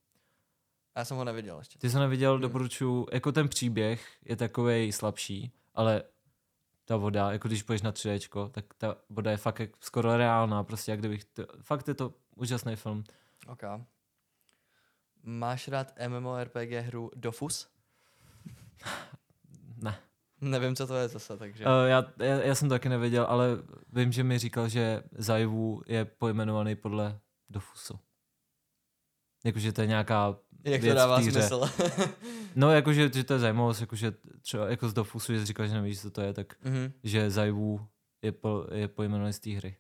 [SPEAKER 1] Já jsem ho neviděl ještě.
[SPEAKER 2] Ty jsi ho neviděl,
[SPEAKER 1] Hmm.
[SPEAKER 2] doporučuji, jako ten příběh je takovej slabší, ale ta voda, jako když půjdeš na 3Dčko, tak ta voda je fakt jak skoro reálná, prostě jak kdybych, to, fakt je to úžasný film.
[SPEAKER 1] OK. Máš rád MMORPG hru Dofus?
[SPEAKER 2] Ne.
[SPEAKER 1] Nevím, co to je zase, takže...
[SPEAKER 2] Uh, já, já, já, jsem to taky nevěděl, ale vím, že mi říkal, že Zajvu je pojmenovaný podle Dofusu. Jakože to je nějaká
[SPEAKER 1] Jak to
[SPEAKER 2] věc
[SPEAKER 1] dává
[SPEAKER 2] v té hře.
[SPEAKER 1] smysl?
[SPEAKER 2] No, jakože že to je zajímavost, jakože třeba jako z Dofusu, že jsi říkal, že nevíš, co to je, tak
[SPEAKER 1] mhm.
[SPEAKER 2] že Zajvu je, po, je pojmenovaný z té hry.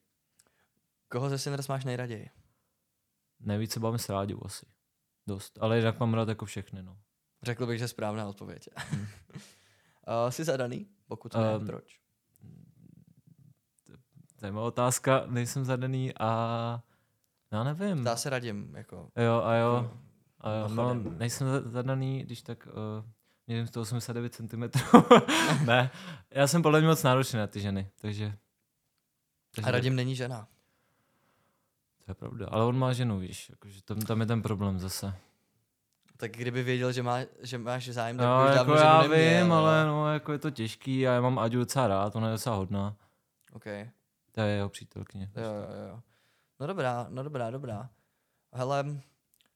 [SPEAKER 1] Koho ze Sinners máš nejraději?
[SPEAKER 2] Nejvíce bavím s rádiu asi. Dost. Ale jinak mám rád jako všechny, no.
[SPEAKER 1] Řekl bych, že správná odpověď.
[SPEAKER 2] Hmm.
[SPEAKER 1] uh, jsi zadaný? Pokud ne,
[SPEAKER 2] Um,
[SPEAKER 1] proč?
[SPEAKER 2] Zajímavá otázka, nejsem zadaný a já nevím.
[SPEAKER 1] Dá se radím, jako...
[SPEAKER 2] Jo, a jo.
[SPEAKER 1] jako
[SPEAKER 2] A jo, no, nejsem za- zadaný, když tak uh, měřím 189 cm. ne, já jsem podle mě moc náročný na ty ženy, takže... takže
[SPEAKER 1] A radím není žena.
[SPEAKER 2] To je pravda, ale on má ženu, víš, jakože tam, tam je ten problém zase.
[SPEAKER 1] Tak kdyby věděl, že, má, že máš zájem, tak
[SPEAKER 2] No,
[SPEAKER 1] by už
[SPEAKER 2] jako já
[SPEAKER 1] neměl,
[SPEAKER 2] vím, ale
[SPEAKER 1] ale...
[SPEAKER 2] no, jako je to těžký a já mám Aďu docela rád, ona je docela hodná.
[SPEAKER 1] OK,
[SPEAKER 2] To je jeho přítelkyně.
[SPEAKER 1] jo, jo, jo. No dobrá, no dobrá, dobrá. Hele,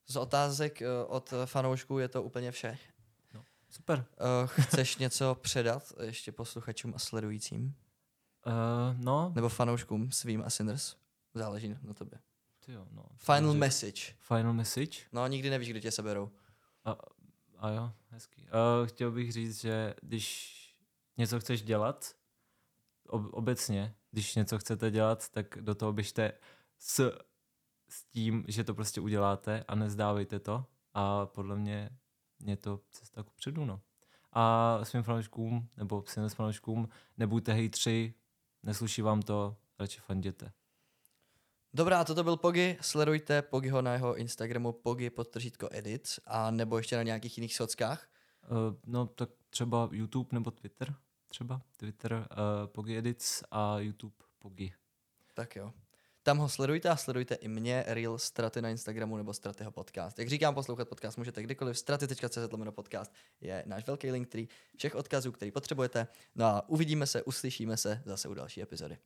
[SPEAKER 1] z otázek eh, od fanoušků je to úplně vše.
[SPEAKER 2] Super.
[SPEAKER 1] Uh, chceš něco předat ještě posluchačům a sledujícím?
[SPEAKER 2] Uh, no,
[SPEAKER 1] Nebo fanouškům svým a Sinners? Záleží na tobě.
[SPEAKER 2] tyjo, no.
[SPEAKER 1] Final
[SPEAKER 2] Takže-
[SPEAKER 1] message.
[SPEAKER 2] Final message?
[SPEAKER 1] No, nikdy nevíš, kdy tě seberou.
[SPEAKER 2] A jo, hezký. Uh, chtěl bych říct, že když něco chceš dělat, ob- obecně, když něco chcete dělat, tak do toho běžte s, s tím, že to prostě uděláte a nezdávejte to. A podle mě je to cesta ku předu, no. A svým fanouškům, nebo svým fanouškům, nebuďte hejtři, nesluší vám to, radši fanděte.
[SPEAKER 1] Dobrá, toto byl Pogi. Sledujte Pogiho na jeho Instagramu Pogi podtržítko edit a nebo ještě na nějakých jiných sockách.
[SPEAKER 2] Uh, no tak třeba YouTube nebo Twitter, třeba Twitter uh, Pogi Edits a YouTube Pogi.
[SPEAKER 1] Tak jo. Tam ho sledujte a sledujte i mě, Real Straty na Instagramu nebo Stratyho podcast. Jak říkám, poslouchat podcast můžete kdykoliv. Straty.cz podcast je náš velký link, který všech odkazů, který potřebujete. No a uvidíme se, uslyšíme se zase u další epizody.